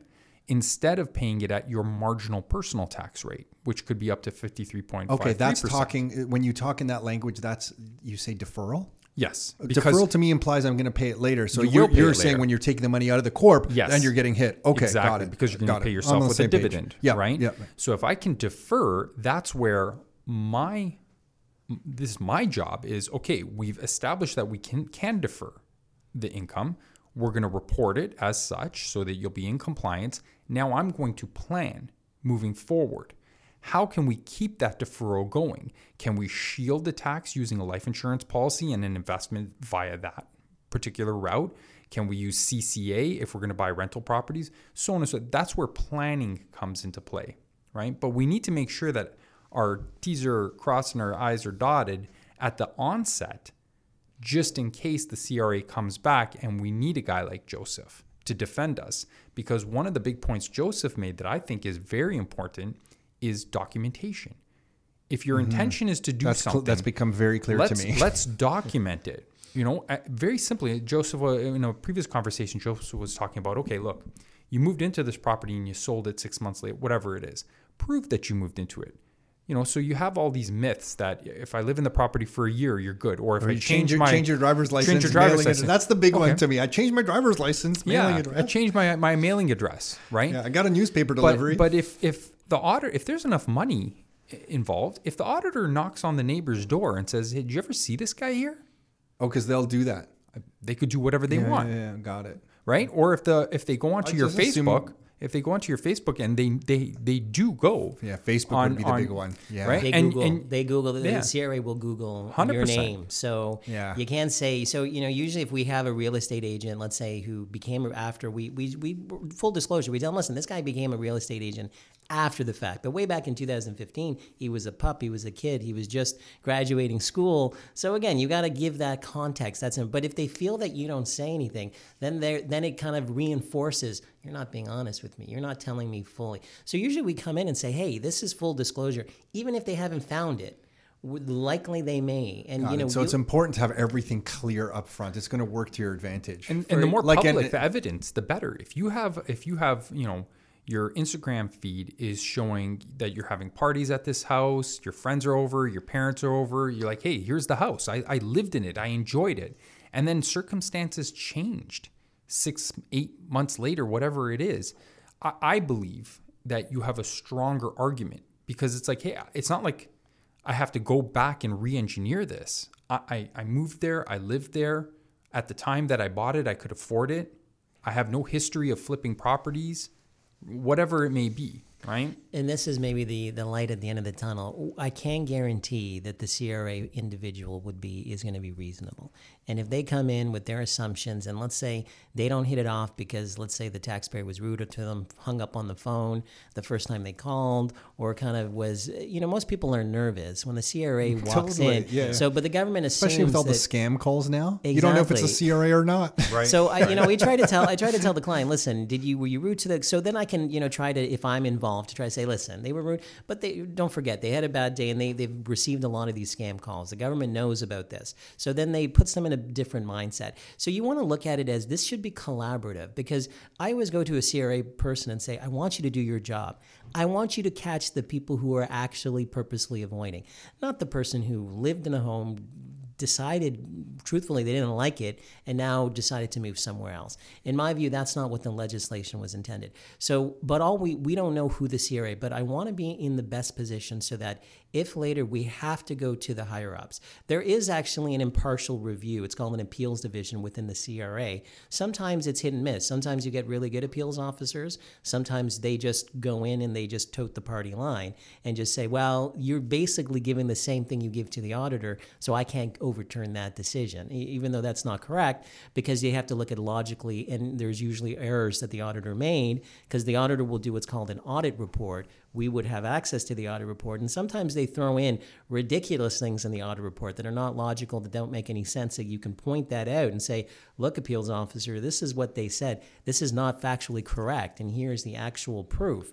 instead of paying it at your marginal personal tax rate which could be up to 53.5 Okay, that's talking when you talk in that language, that's you say deferral? Yes uh, deferral to me implies I'm going to pay it later. So you you're, you're saying later. when you're taking the money out of the corp, Yes. then you're getting hit. Okay, exactly got it. because you're going Got to pay it. yourself with a dividend Yeah, right Yeah. so if i can defer that's where my this is my job is okay we've established that we can can defer the income we're going to report it as such so that you'll be in compliance now i'm going to plan moving forward how can we keep that deferral going? Can we shield the tax using a life insurance policy and an investment via that particular route? Can we use cca if we're going to buy rental properties? So on and so that's where planning comes into play right? But we need to make sure that our t's are crossed and our i's are dotted at the onset just in case the CRA comes back and we need a guy like Joseph to defend us. Because one of the big points Joseph made that I think is very important is documentation. If your intention is to do Mm-hmm. That's cl- something, that's become very clear to me. let's document it. You know, uh, very simply, Joseph, uh, in a previous conversation, Joseph was talking about, okay, look, you moved into this property and you sold it six months later, whatever it is. Prove that you moved into it. You know, so you have all these myths that if I live in the property for a year, you're good, or if I you change, change your, my change your driver's license. change your driver's license. address. That's the big one to me. I changed my driver's license, mailing yeah, I changed my my mailing address, right? Yeah, I got a newspaper but, delivery. but if if the auditor, if there's enough money involved, if the auditor knocks on the neighbor's door and says, "Hey, did you ever see this guy here?" oh, because they'll do that. They could do whatever they yeah, want. Yeah, yeah, got it. right? Or if the if they go onto I your just assume- Facebook if they go onto your Facebook and they they they do go. Yeah, Facebook on- would be the on- big one. Yeah. right? They And- Google. and- they Google. The Yeah. CRA will Google 100%. your name. So Yeah. you can't say. So you know, usually if we have a real estate agent, let's say who became after we we we full disclosure, we tell them, listen, this guy became a real estate agent after the fact. But way back in 2015, he was a pup. He was a kid. He was just graduating school. So again, you got to give that context. That's but if they feel that you don't say anything, then they then it kind of reinforces you're not being honest with me. You're not telling me fully. So usually we come in and say, hey, this is full disclosure, even if they haven't found it. Likely they may, and Got you know, it. so it's important to have everything clear up front. It's going to work to your advantage. and, and the more like, and- public the evidence, the better. If you have, if you have, you know, your Instagram feed is showing that you're having parties at this house, your friends are over, your parents are over. You're like, hey, here's the house. I, I lived in it. I enjoyed it. And then circumstances changed six, eight months later, whatever it is. I, I believe that you have a stronger argument because it's like, hey, it's not like I have to go back and re-engineer this. I, I, I moved there, I lived there. At the time that I bought it, I could afford it. I have no history of flipping properties, whatever it may be, right? and this is maybe the the light at the end of the tunnel. I can guarantee that the CRA individual would be is going to be reasonable. And if they come in with their assumptions, and let's say they don't hit it off because let's say the taxpayer was rude to them, hung up on the phone the first time they called, or kind of was, you know, most people are nervous when the CRA walks Totally, in. yeah. So, but the government assumes especially with all the scam calls now. You don't know if it's a CRA or not. Right. So I, you know, we try to tell. I try to tell the client, listen, did you were you rude to the? So then I can, you know, try to if I'm involved to try to say, listen, they were rude, but they don't forget they had a bad day and they they've received a lot of these scam calls. The government knows about this, so then they puts them in a different mindset. So you want to look at it as this should be collaborative because I always go to a CRA person and say, I want you to do your job. I want you to catch the people who are actually purposely avoiding, not the person who lived in a home decided truthfully they didn't like it and now decided to move somewhere else. In my view, that's not what the legislation was intended. So, but all we we don't know who the CRA, but I want to be in the best position so that if later we have to go to the higher ups, there is actually an impartial review. It's called an appeals division within the CRA. Sometimes it's hit and miss. Sometimes you get really good appeals officers. Sometimes they just go in and they just tote the party line and just say, well, you're basically giving the same thing you give to the auditor, so I can't overturn that decision, even though that's not correct, because you have to look at logically, and there's usually errors that the auditor made, because the auditor will do what's called an audit report. We would have access to the audit report, and sometimes they throw in ridiculous things in the audit report that are not logical, that don't make any sense. That you can point that out and say, "Look, appeals officer, this is what they said. This is not factually correct, and here's the actual proof."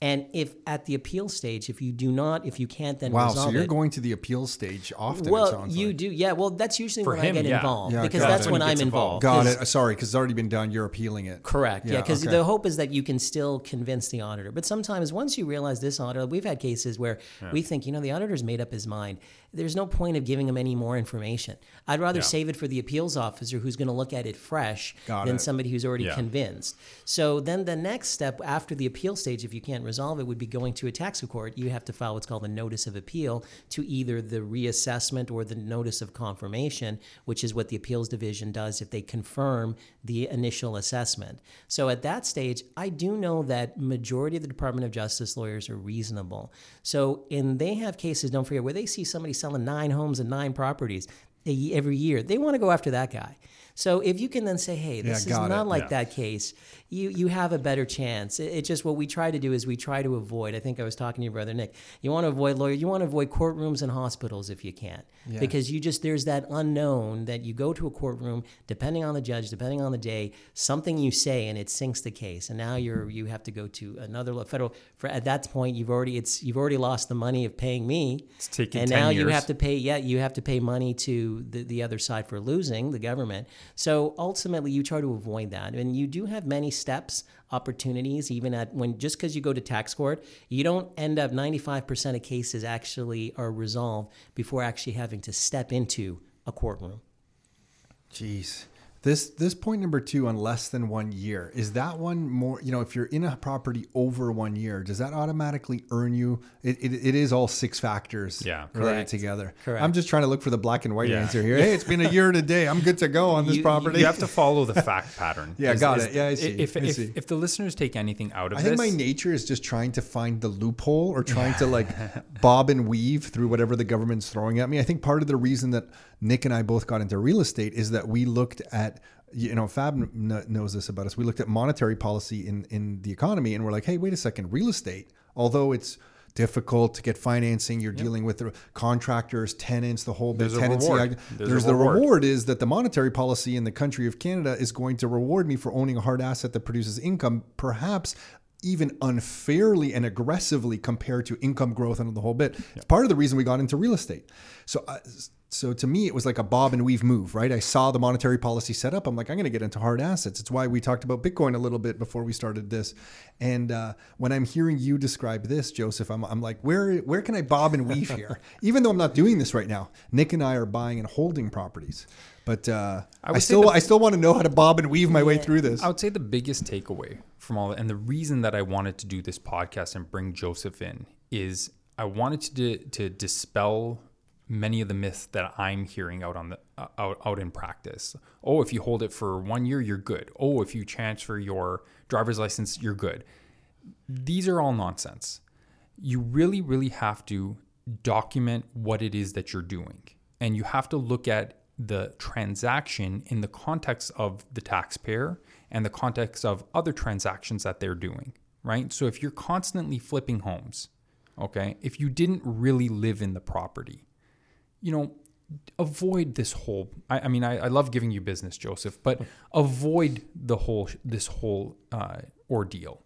And if at the appeal stage, if you do not, if you can't then Wow, resolve so you're it, going to the appeal stage often. it well, sounds you like. do, yeah. Well, that's usually For when him, I get yeah. involved Yeah, because that's it. when When I'm gets involved. Got it. Sorry, because it's already been done. You're appealing it. Correct. Yeah, Yeah, because okay. the hope is that you can still convince the auditor. But sometimes once you realize this auditor, we've had cases where we think, you know, the auditor's made up his mind. There's no point of giving them any more information. I'd rather Yeah. save it for the appeals officer who's going to look at it fresh Got than it. somebody who's already Yeah. convinced. So then the next step after the appeal stage, if you can't resolve it, would be going to a tax court. You have to file what's called a notice of appeal to either the reassessment or the notice of confirmation, which is what the appeals division does if they confirm the initial assessment. So at that stage, I do know that majority of the Department of Justice lawyers are reasonable. So and they have cases, don't forget, where they see somebody selling nine homes and nine properties every year. They want to go after that guy. So if you can then say, hey, this is not it. like Yeah. that case, you you have a better chance. It, it's just what we try to do is we try to avoid. I think I was talking to your brother Nick. You want to avoid lawyer. You want to avoid courtrooms and hospitals if you can, because you just there's that unknown that you go to a courtroom, depending on the judge, depending on the day, something you say and it sinks the case, and now you're you have to go to another federal. For at that point, you've already it's you've already lost the money of paying me, It's taken and 10 now you have to pay. Yeah, you have to pay money to the, the other side for losing the government. So ultimately, you try to avoid that, and you do have many steps, opportunities, even at when just because you go to tax court, you don't end up. Ninety five percent of cases actually are resolved before actually having to step into a courtroom. Jeez. This this point number two on less than one year is that one more? You know, if you're in a property over one year, does that automatically earn you? It, it, it is all six factors. Yeah. related Correct. together. Correct. I'm just trying to look for the black and white Yeah. answer here. Hey, it's been a year today. I'm good to go on this You- property. You have to follow the fact pattern. Yeah, got it. Yeah, I see. If, I if, see. if the listeners take anything out of I this, think my nature is just trying to find the loophole or trying to like bob and weave through whatever the government's throwing at me. I think part of the reason that Nick and I both got into real estate is that we looked at you know Fab kn- knows this about us. We looked at monetary policy in in the economy and we're like, "Hey, wait a second, real estate, although it's difficult to get financing, you're dealing with the contractors, tenants, the whole bit There's tenancy. reward. There's There's, the reward. reward is that the monetary policy in the country of Canada is going to reward me for owning a hard asset that produces income, perhaps even unfairly and aggressively compared to income growth and the whole bit. It's part of the reason we got into real estate. So, uh, so to me, it was like a bob and weave move, right? I saw the monetary policy set up. I'm like, I'm going to get into hard assets. It's why we talked about Bitcoin a little bit before we started this. And uh, when I'm hearing you describe this, Joseph, I'm, I'm like, where where can I bob and weave here? Even though I'm not doing this right now, Nick and I are buying and holding properties. But uh, I, would say still the- I still want to know how to bob and weave my way through this. I would say the biggest takeaway from all and the reason that I wanted to do this podcast and bring Joseph in is I wanted to to dispel many of the myths that I'm hearing out on the uh, out out in practice. Oh, if you hold it for 1 year, you're good. Oh, if you transfer your driver's license, you're good. These are all nonsense. You really really have to document what it is that you're doing. And you have to look at the transaction in the context of the taxpayer and the context of other transactions that they're doing, right? So if you're constantly flipping homes, okay, if you didn't really live in the property, you know, avoid this whole. I, I mean, I, I love giving you business, Joseph, but avoid the whole this whole uh, ordeal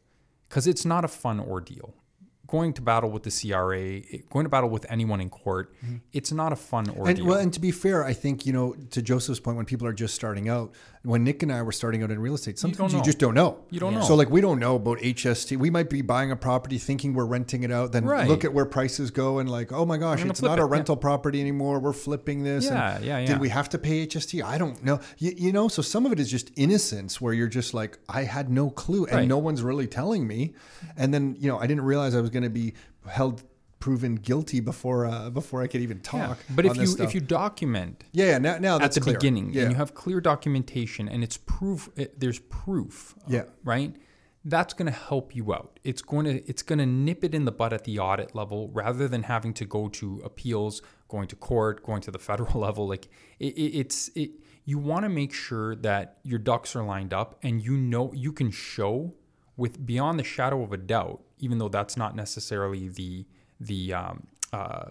because it's not a fun ordeal. Going to battle with the CRA, going to battle with anyone in court, mm-hmm. it's not a fun ordeal. And well, and to be fair, I think you know to Joseph's point, when people are just starting out, when Nick and I were starting out in real estate, sometimes you, know. just don't know. You don't know. So like we don't know about HST. We might be buying a property thinking we're renting it out, then Right. look at where prices go and like, oh my gosh, it's not it, a yeah. rental property anymore. We're flipping this. Yeah, and yeah, yeah. Did we have to pay HST? I don't know. You, you know, so some of it is just innocence, where you're just like, I had no clue, and Right. no one's really telling me. And then you know, I didn't realize I was going to be held proven guilty before uh, before I could even Yeah. talk. But on if you stuff. if you document Yeah, yeah. Now, now at that's the clear. beginning Yeah. and you have clear documentation and it's proof it, there's proof uh, Yeah. right that's going to help you out it's going to it's going to nip it in the butt at the audit level rather than having to go to appeals going to court going to the federal level like it, it, it's it you want to make sure that your ducks are lined up and you know you can show with beyond the shadow of a doubt even though that's not necessarily the the um, uh,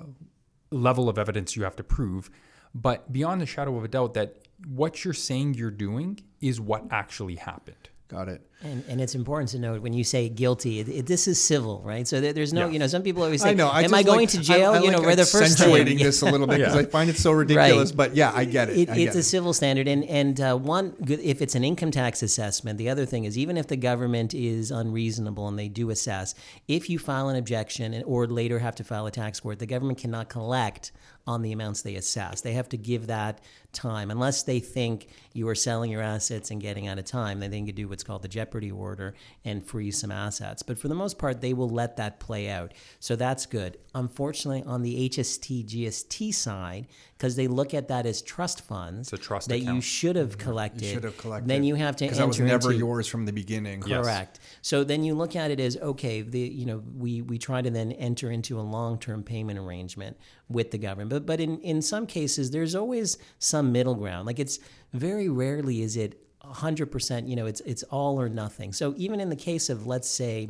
level of evidence you have to prove, but beyond the shadow of a doubt that what you're saying you're doing is what actually happened. Got it. And, and it's important to note when you say guilty, it, it, this is civil, right? So there, there's no, Yeah. you know, some people always say, I know. I "Am I going like- to jail?" I, I you know, like where the first accentuating thing. this a little bit because Yeah. I find it so ridiculous. Right. But yeah, I get it. It, it's get a civil standard, and and uh, one if it's an income tax assessment. The other thing is even if the government is unreasonable and they do assess, if you file an objection and, or later have to file a tax court, the government cannot collect on the amounts they assess. They have to give that time unless they think you are selling your assets and getting out of time. Then they can do what's called the jeopardy order and freeze some assets. But for the most part, they will let that play out. So that's good. Unfortunately, on the HST GST side, because they look at that as trust funds It's a trust that you should have mm-hmm. collected. should have collected. Then you have to because enter that was never into, yours from the beginning. Yes. Correct. So then you look at it as okay. The you know we we try to then enter into a long term payment arrangement with the government, but but in in some cases there's always some middle ground. Like it's very rarely is it hundred percent. You know, it's it's all or nothing. So even in the case of let's say.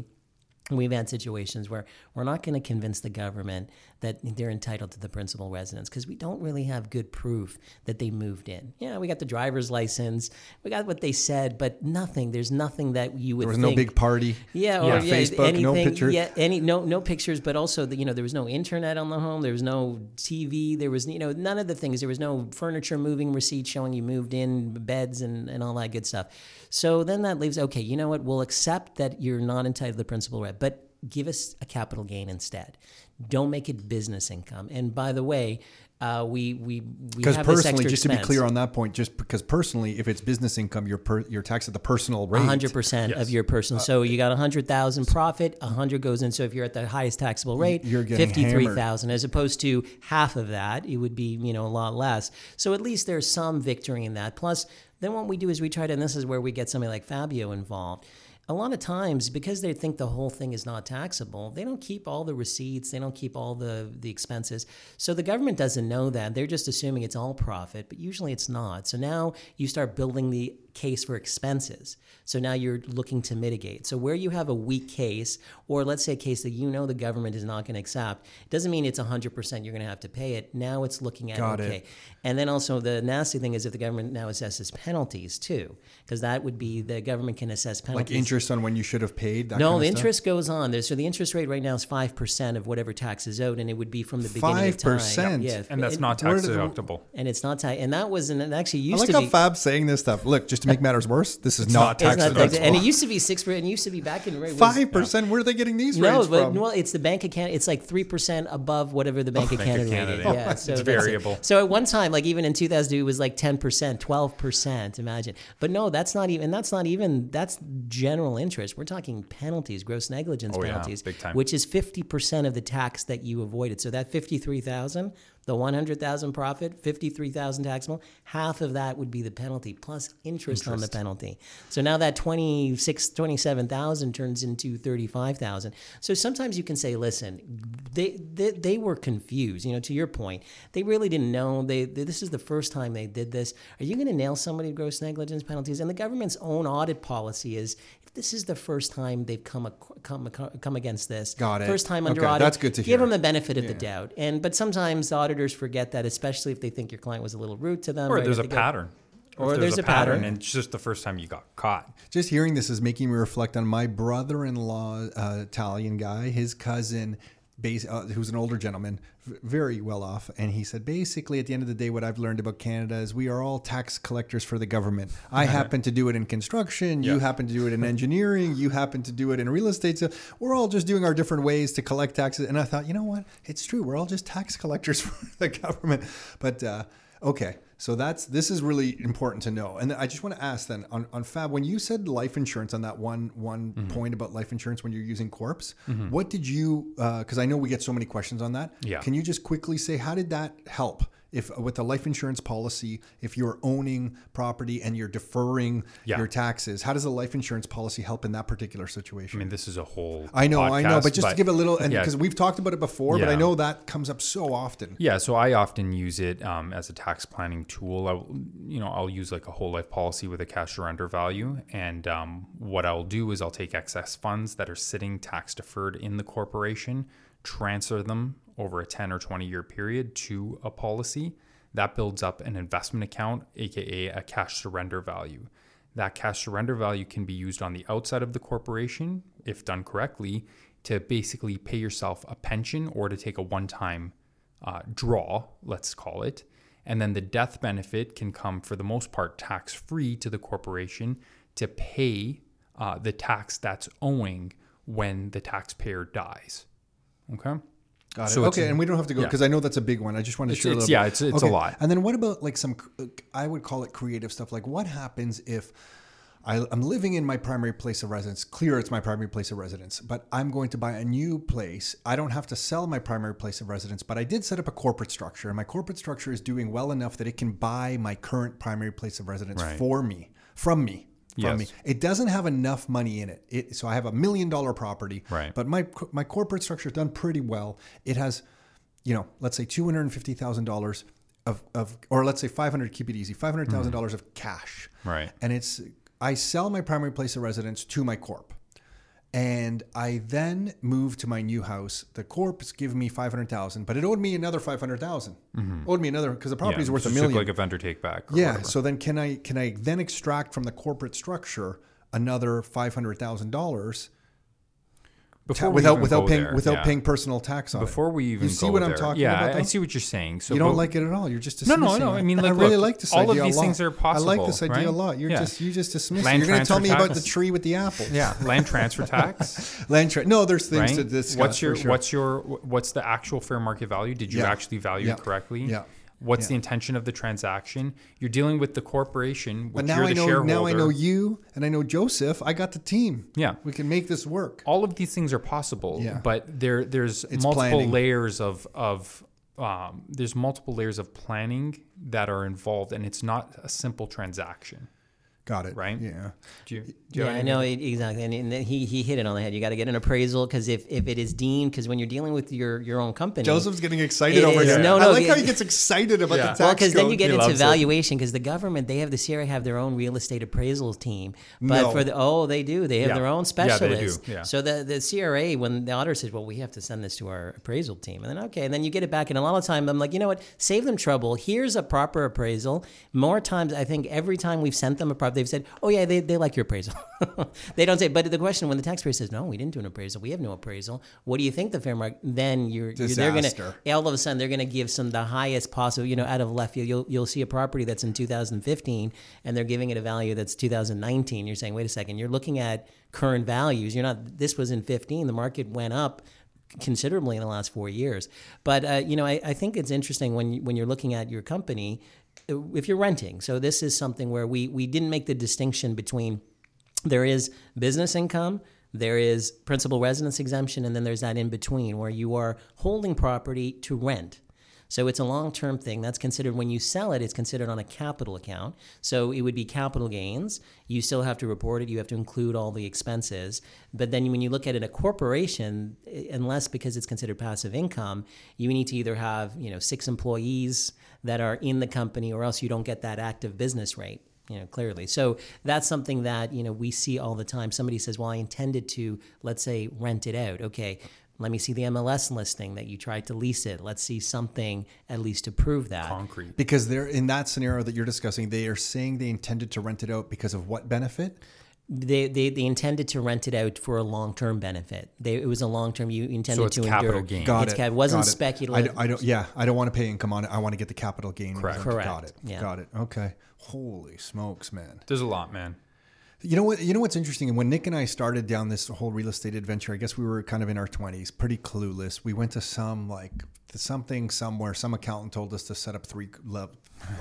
We've had situations where we're not going to convince the government that they're entitled to the principal residence because we don't really have good proof that they moved in. Yeah, we got the driver's license, we got what they said, but nothing. There's nothing that you would. There was no big party. yeah, Yeah. or yeah, Facebook, anything, no pictures. Yeah, any no no pictures, but also the, you know there was no internet on the home, there was no TV, there was you know none of the things. There was no furniture moving receipt showing you moved in, beds and and all that good stuff. So then that leaves okay. You know what? We'll accept that you're not entitled to the principal rent, but give us a capital gain instead. Don't make it business income. And by the way. uh, we we we Because have this personally, extra just to be clear on that point, just because personally, if it's business income, you're per, you're taxed at the personal rate. hundred percent of your personal. Uh, so you got a hundred thousand profit, a hundred goes in. So if you're at the highest taxable rate, You're getting fifty three thousand, as opposed to half of that, it would be you know a lot less. So at least there's some victory in that. Plus, then what we do is we try to, and this is where we get somebody like Fabio involved. A lot of times, because they think the whole thing is not taxable, they don't keep all the receipts, they don't keep all the, the expenses. So the government doesn't know that. They're just assuming it's all profit, but usually it's not. So now you start building the case for expenses. So now you're looking to mitigate. So where you have a weak case, or let's say a case that you know the government is not going to accept, doesn't mean it's 100% you're going to have to pay it. Now it's looking at, Got it. okay. And then also the nasty thing is if the government now assesses penalties too, because that would be the government can assess penalties. Like interest on when you should have paid. That No, kind the of stuff? interest goes on. There, so the interest rate right now is five percent of whatever tax is owed, and it would be from the beginning of time. 5%? Yeah, And that's it- not tax deductible. And it's not tax. And that was, and it actually I used like to how be. Fab's saying this stuff. Look, just to make matters worse, this is not tax not tax, deductible. and it used to be six percent. It used to be back in Five percent. Where are they getting these No, rates but from? well, it's the Bank of Canada. It's like three percent above whatever the oh, Bank of Bank of Canada, yeah. Yeah, It's so it. variable. So at one time, like even in 2002, it was like ten percent, twelve percent. Imagine, but no, that's not even. That's not even. That's general interest. We're talking penalties, gross negligence Oh, yeah, penalties, big time. which is fifty percent of the tax that you avoided. So that fifty-three thousand. The 100,000 profit, 53,000 taxable, half of that would be the penalty plus interest, on the penalty. So now that 26 27,000 turns into 35,000. So sometimes you can say, listen, they, they they were confused, you know, to your point. They really didn't know. They, they this is the first time they did this. Are you going to nail somebody to gross negligence penalties? And the government's own audit policy is this is the first time they've come ac- come come against this. Got it. First time under Okay, audit. that's good to hear. Give them the benefit of the doubt. And but sometimes auditors forget that, especially if they think your client was a little rude to them. Or right there's a go- pattern. Or If there's a pattern. and it's just the first time you got caught. Just hearing this is making me reflect on my brother-in-law, uh, Italian guy, his cousin, base, uh, who's an older gentleman, very well off, and he said basically at the end of the day, what I've learned about Canada is we are all tax collectors for the government. I happen to do it in construction, you happen to do it in engineering, you happen to do it in real estate. So we're all just doing our different ways to collect taxes. And I thought, you know what? It's true. We're all just tax collectors for the government. But uh, okay. So that's this is really important to know. And I just want to ask then on, on Fab, when you said life insurance on that one one Mm-hmm. point about life insurance when you're using corpse, what did you? Because I know we get so many questions on that. Yeah. Can you just quickly say how did that help? If with a life insurance policy, if you're owning property and you're deferring Yeah. your taxes, how does a life insurance policy help in that particular situation? I mean, this is a whole. I know, I know, but just to give a little, and yeah. because we've talked about it before, but I know that comes up so often. Yeah, so I often use it um, as a tax planning tool. I, you know, I'll use like a whole life policy with a cash surrender value, and um, what I'll do is I'll take excess funds that are sitting tax deferred in the corporation, transfer them over a ten or twenty year period to a policy that builds up an investment account, aka a cash surrender value. That cash surrender value can be used on the outside of the corporation, if done correctly, to basically pay yourself a pension or to take a one time uh, draw, let's call it. And then the death benefit can come, for the most part, tax free to the corporation to pay uh, the tax that's owing when the taxpayer dies. Okay. Got it. So okay, and we don't have to go yeah. because I know that's a big one. I just want to It's- share a it's- little yeah, bit. it's- it's a lot. And then what about like some? I would call it creative stuff. Like what happens if I, I'm living in my primary place of residence? Clear, it's my primary place of residence, but I'm going to buy a new place. I don't have to sell my primary place of residence, but I did set up a corporate structure, and my corporate structure is doing well enough that it can buy my current primary place of residence Right. for me, from me. From me, it doesn't have enough money in it. it. So I have a million dollar property, Right. But my my corporate structure is done pretty well. It has, you know, let's say two hundred and fifty thousand dollars of of, or let's say five hundred. Keep it easy, five hundred thousand mm. dollars of cash, Right. And it's I sell my primary place of residence to my corp, and I then moved to my new house. The corp's gave me five hundred thousand, but it owed me another five hundred mm-hmm. Owed me another because the property's yeah, worth a million. like a vendor take back. Yeah. whatever. So then can I can I then extract from the corporate structure another five hundred thousand dollars? Before we without without paying there, without yeah. paying personal tax on it. Before we even you see what I'm there- talking yeah, about. I, I see what you're saying. So you don't like it at all. You're just No, no, no, it. I mean, And I like, really look, like this all of idea these a lot. things are possible. I like this idea right? a lot. You're Yeah. just you just dismiss. it. Land You're going to tell me transfer about the tree with the apple. Yeah, land transfer tax. Land tra- No, there's things right? to discuss. what's your sure. what's your what's the actual fair market value? Did you Yeah. actually value Yeah. it correctly? Yeah. What's Yeah. the intention of the transaction? You're dealing with the corporation, which But now you're I know shareholder. now I know you and I know Joseph. I got the team. Yeah. we can make this work. all of these things are possible, Yeah. but there there's It's multiple planning. layers of of um, there's multiple layers of planning that are involved, and it's not a simple transaction, Got it. right? Yeah. Do you, do you Yeah, I know it- exactly, and, and then he he hit it on the head. You got to get an appraisal because if, if it is deemed, because when you're dealing with your your own company, Joseph's getting excited over is. here. No, no, I no, like how he gets excited about Yeah. the tax Well, because then you get He into valuation because the government they have the CRA have their own real estate appraisals team, but No. for the oh they do they have Yeah. their own Yeah, they do. Yeah. So the the CRA when the auditor says well we have to send this to our appraisal team and then okay and then you get it back and a lot of time I'm like you know what save them trouble here's a proper appraisal. More times I think every time we've sent them a prop they've said oh yeah they, they like your appraisal. they don't say but the question when the taxpayer says no we didn't do an appraisal. We have no appraisal what do you think the fair market then you're, you're they're gonna all of a sudden they're going to give some the highest possible you know out of left field. You'll, you'll see a property that's in 2015 and they're giving it a value that's 2019 you're saying wait a second you're looking at current values. You're not this was in 15 the market went up considerably in the last four years. But uh, you know I, I think it's interesting when you, when you're looking at your company if you're renting so this is something where we we didn't make the distinction between there is business income there is principal residence exemption and then there's that in between where you are holding property to rent. So it's a long-term thing. That's considered when you sell it it's considered on a capital account. So it would be capital gains. You still have to report it. You have to include all the expenses. But then when you look at it in a corporation unless because it's considered passive income you need to either have you know six employees that are in the company or else you don't get that active business rate you know clearly. So that's something that you know we see all the time. Somebody says well i intended to let's say rent it out. Okay let me see the mls listing that you tried to lease it. Let's see something at least to prove that. Concrete? Because they're in that scenario that you're discussing, they are saying they intended to rent it out because of what benefit? They, they, they intended to rent it out for a long-term benefit they, it was a long-term you intended it's to capital endure gain. Got it's it. ca- it wasn't Got it. speculative I, don't- I don't. Yeah, I don't want to pay income on it. I want to get the capital gain. Correct. exempt. Got it. Yeah. Got it. Okay. Holy smokes, man. There's a lot, man. You know what? You know what's interesting? And when Nick and I started down this whole real estate adventure, I guess we were kind of in our twenties, pretty clueless. We went to some like something somewhere. Some accountant told us to set up three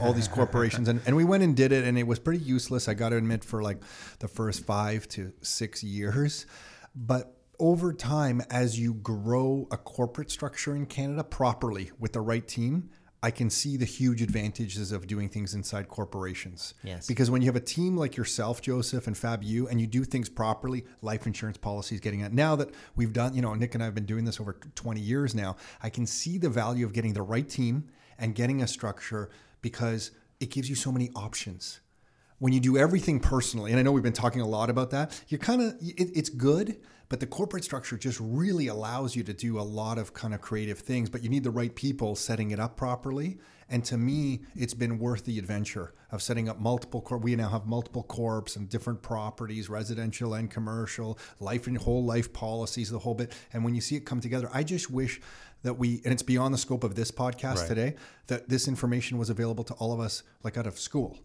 all these corporations, and, and we went and did it, and it was pretty useless. I got to admit, for like the first five to six years, but over time, as you grow a corporate structure in Canada properly with the right team. I can see the huge advantages of doing things inside corporations. Yes. Because when you have a team like yourself, Joseph, and Fab, you, and you do things properly, life insurance policies getting it. Now that we've done, you know, Nick and I have been doing this over 20 years now, I can see the value of getting the right team and getting a structure because it gives you so many options. When you do everything personally, and I know we've been talking a lot about that, you're kind of, it, it's good, but the corporate structure just really allows you to do a lot of kind of creative things, but you need the right people setting it up properly. And to me, it's been worth the adventure of setting up multiple corp. We now have multiple corps and different properties, residential and commercial, life and whole life policies, the whole bit. And when you see it come together, I just wish that we, and it's beyond the scope of this podcast Right. today, that this information was available to all of us, like out of school.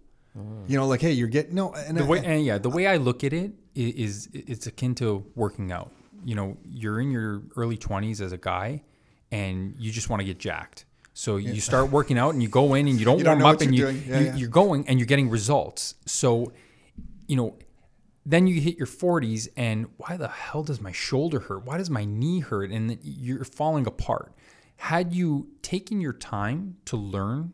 You know, like, hey, you're getting no. And The I- way, and yeah, the way I look at it is, is, it's akin to working out. You know, you're in your early 20s as a guy, and you just want to get jacked. So you start working out, and you go in, and you don't You don't warm up, and you, you're. Yeah, you yeah. you're going, and you're getting results. So, you know, then you hit your 40s, and why the hell does my shoulder hurt? Why does my knee hurt? And you're falling apart. Had you taken your time to learn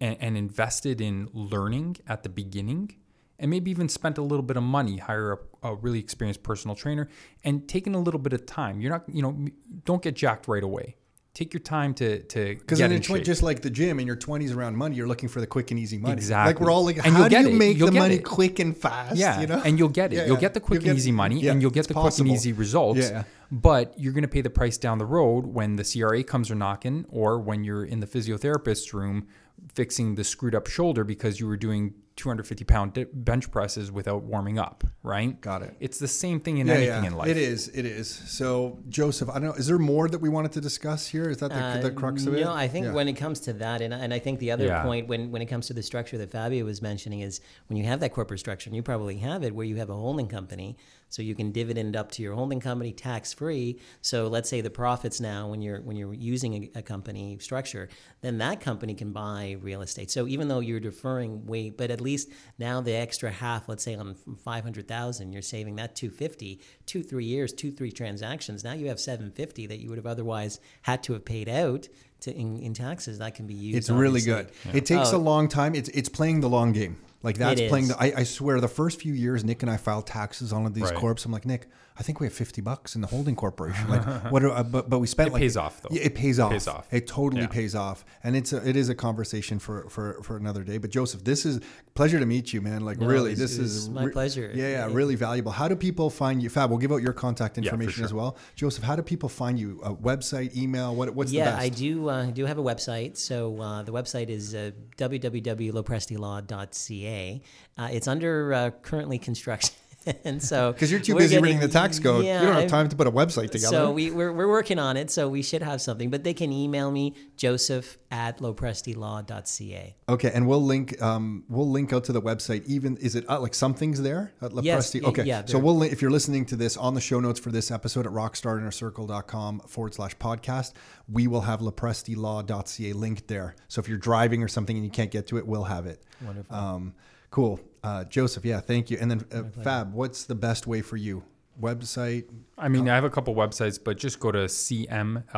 and, and invested in learning at the beginning, and maybe even spent a little bit of money, hire a, a really experienced personal trainer, and taking a little bit of time. You're not, you know, don't get jacked right away. Take your time to to Because get in in your twen- just like the gym in your twenties around money, you're looking for the quick and easy money. Exactly. Like we're all like, And how do you it. make You'll the money it. quick and fast? yeah, you know? and you'll get it. Yeah, you'll get the quick and easy money, yeah, and you'll get it's the quick and easy results. Yeah, yeah. But you're going to pay the price down the road when the CRA comes or knocking, or when you're in the physiotherapist's room fixing the screwed up shoulder because you were doing 250 pound bench presses without warming up, right? Got it. It's the same thing in Yeah, anything yeah. in life. It is. It is. So, Joseph, I don't know. Is there more that we wanted to discuss here? Is that the, the crux of it? Uh, No, I think Yeah. when it comes to that, and, and I think the other Yeah. point when, when it comes to the structure that Fabio was mentioning is when you have that corporate structure, and you probably have it where you have a holding company, so you can dividend up to your holding company tax free. So let's say the profits now when you're when you're using a, a company structure, then that company can buy real estate. So even though you're deferring weight, but at least now the extra half, let's say on five hundred thousand, you're saving that 250, two three years, two three transactions. Now you have seven fifty that you would have otherwise had to have paid out to in, in taxes. That can be used. It's really obviously. good. It takes Oh. a long time. It's it's playing the long game. Like that's It playing the. I, I swear, the first few years, Nick and I filed taxes on these Right. corps. I'm like, Nick, I think we have 50 bucks in the holding corporation. Like, what? Are, uh, but but we spent It like pays off, though. Yeah, it pays off. pays off. It totally Yeah. pays off, and it's a, it is a conversation for for for another day. But Joseph, this is pleasure to meet you, man. Like No, really, it's- this it's is my pleasure. Yeah, yeah, It- really valuable. How do people find you? Fab, we'll give out your contact for information as sure. well. Joseph, how do people find you? A website, email? What what's yeah, the best? I do. Uh, do have a website. So uh, the website is uh, www.loprestilaw.ca. Uh, it's under uh, currently construction, and so Because you're too busy getting- reading the tax code, Yeah, you don't have time to put a website together. So we, we're, we're working on it. So we should have something. But they can email me Joseph at loprestilaw.ca. Okay, and we'll link um, we'll link out to the website. Even is it uh, like something's there at La Yes, Okay, yeah, so we'll if you're listening to this on the show notes for this episode at rockstarinnercircle.com forward slash podcast, we will have loprestilaw.ca linked there. So if you're driving or something and you can't get to it, we'll have it. Wonderful. Um, cool, uh, Joseph. Yeah, thank you. And then uh, Fab, what's the best way for you? Website. I mean, I have a couple websites, but just go to cmllp.com.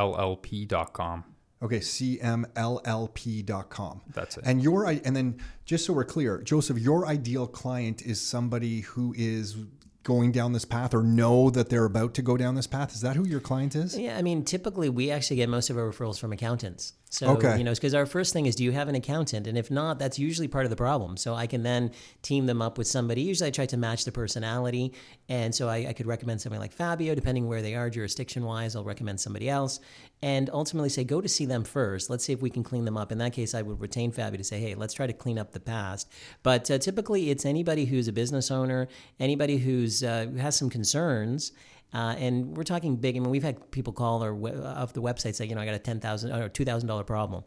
Okay, cmllp.com. That's it. And your and then just so we're clear, Joseph, your ideal client is somebody who is going down this path or know that they're about to go down this path. Is that who your client is? Yeah, I mean, typically we actually get most of our referrals from accountants. So, Okay. you know, because our first thing is, do you have an accountant? And if not, that's usually part of the problem. So I can then team them up with somebody. Usually I try to match the personality. And so I, I could recommend somebody like Fabio, depending where they are jurisdiction wise, I'll recommend somebody else. And ultimately say, go to see them first. Let's see if we can clean them up. In that case, I would retain Fabio to say, hey, let's try to clean up the past. But uh, typically it's anybody who's a business owner, anybody who's uh, who has some concerns. Uh, and we're talking big. I mean, we've had people call or we- off the website say, you know, I got a ten thousand or two thousand dollar problem.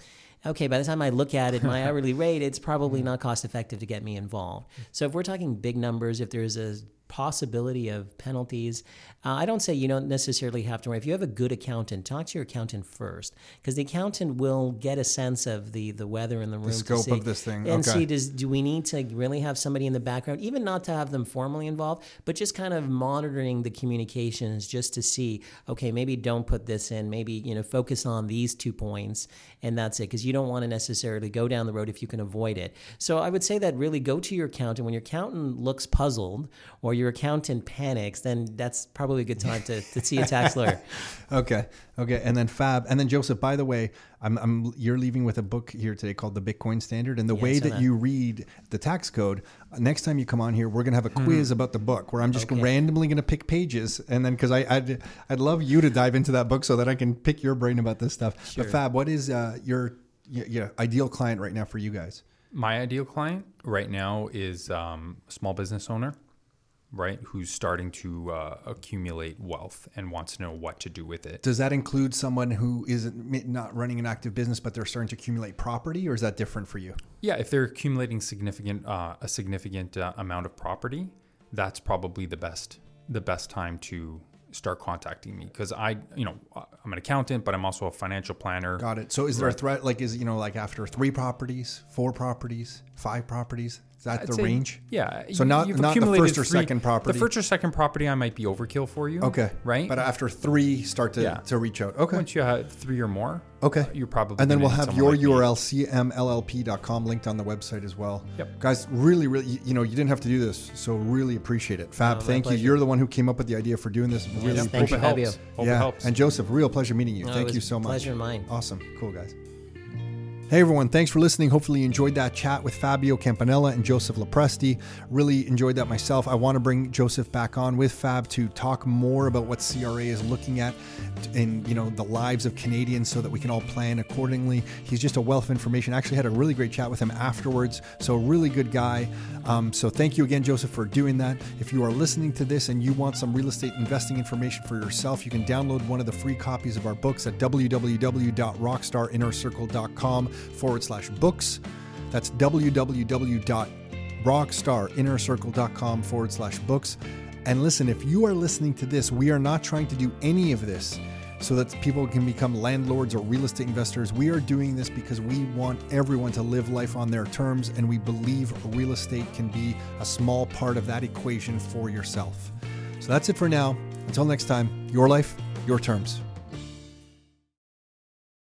Okay, by the time I look at it, my hourly rate, it's probably not cost effective to get me involved. So if we're talking big numbers, if there's a possibility of penalties, uh, I don't say you don't necessarily have to worry. If you have a good accountant, talk to your accountant first, because the accountant will get a sense of the the weather in the room, to scope see- of this thing, and okay. see does do we need to really have somebody in the background, even not to have them formally involved, but just kind of monitoring the communications just to see, okay, maybe don't put this in, maybe you know focus on these two points, and that's it, because you don't want to necessarily go down the road if you can avoid it. So I would say that really go to your accountant when your accountant looks puzzled or your accountant panics, then that's probably a good time to, to see a tax lawyer. Okay. Okay. And then Fab. And then Joseph, by the way, I'm, I'm you're leaving with a book here today called The Bitcoin Standard. And the Yeah, way saw that, that. you read the tax code, next time you come on here, we're going to have a quiz about the book where I'm just Okay. randomly going to pick pages. And then, because I'd, I'd love you to dive into that book so that I can pick your brain about this stuff. Sure. But Fab, what is uh, your y- yeah, ideal client right now for you guys? My ideal client right now is um, a small business owner, right, who's starting to uh, accumulate wealth and wants to know what to do with it. Does that include someone who isn't not running an active business, but they're starting to accumulate property, or is that different for you? Yeah, if they're accumulating significant uh, a significant uh, amount of property, that's probably the best the best time to start contacting me because I, you know, I'm an accountant, but I'm also a financial planner. Got it. So is there a threat? Like, is you know, like after three properties, four properties, five properties? Is that I'd the say- range? Yeah. So not- you've not the accumulated first or second property. The first or second property, I might be overkill for you. Okay. Right. But after three, start to, Yeah. to reach out. Okay. once you have three or more, Okay. you're probably. And then we'll have your like me. URL, cmllp.com, linked on the website as well. Yep. Guys, really, really, you- you know, you didn't have to do this. So really appreciate it. Fab, my thank you. pleasure. You're the one who came up with the idea for doing this. Really Yes, appreciate thank you, Hope it helps. Hope yeah. it helps. And Joseph, real pleasure meeting you. No, it thank was you so much. pleasure mine. Awesome. Cool, guys. Hey everyone, thanks for listening. Hopefully you enjoyed that chat with Fabio Campanella and Joseph LoPresti. Really enjoyed that myself. I want to bring Joseph back on with Fab to talk more about what CRA is looking at in you know the lives of Canadians so that we can all plan accordingly. He's just a wealth of information. I actually had a really great chat with him afterwards. So really good guy. Um, so thank you again, Joseph, for doing that. If you are listening to this and you want some real estate investing information for yourself, you can download one of the free copies of our books at www.rockstarinnercircle.com forward slash books. That's www.rockstarinnercircle.com forward slash books. And listen, if you are listening to this, we are not trying to do any of this so that people can become landlords or real estate investors. We are doing this because we want everyone to live life on their terms, and we believe real estate can be a small part of that equation for yourself. So that's it for now. Until next time, your life, your terms.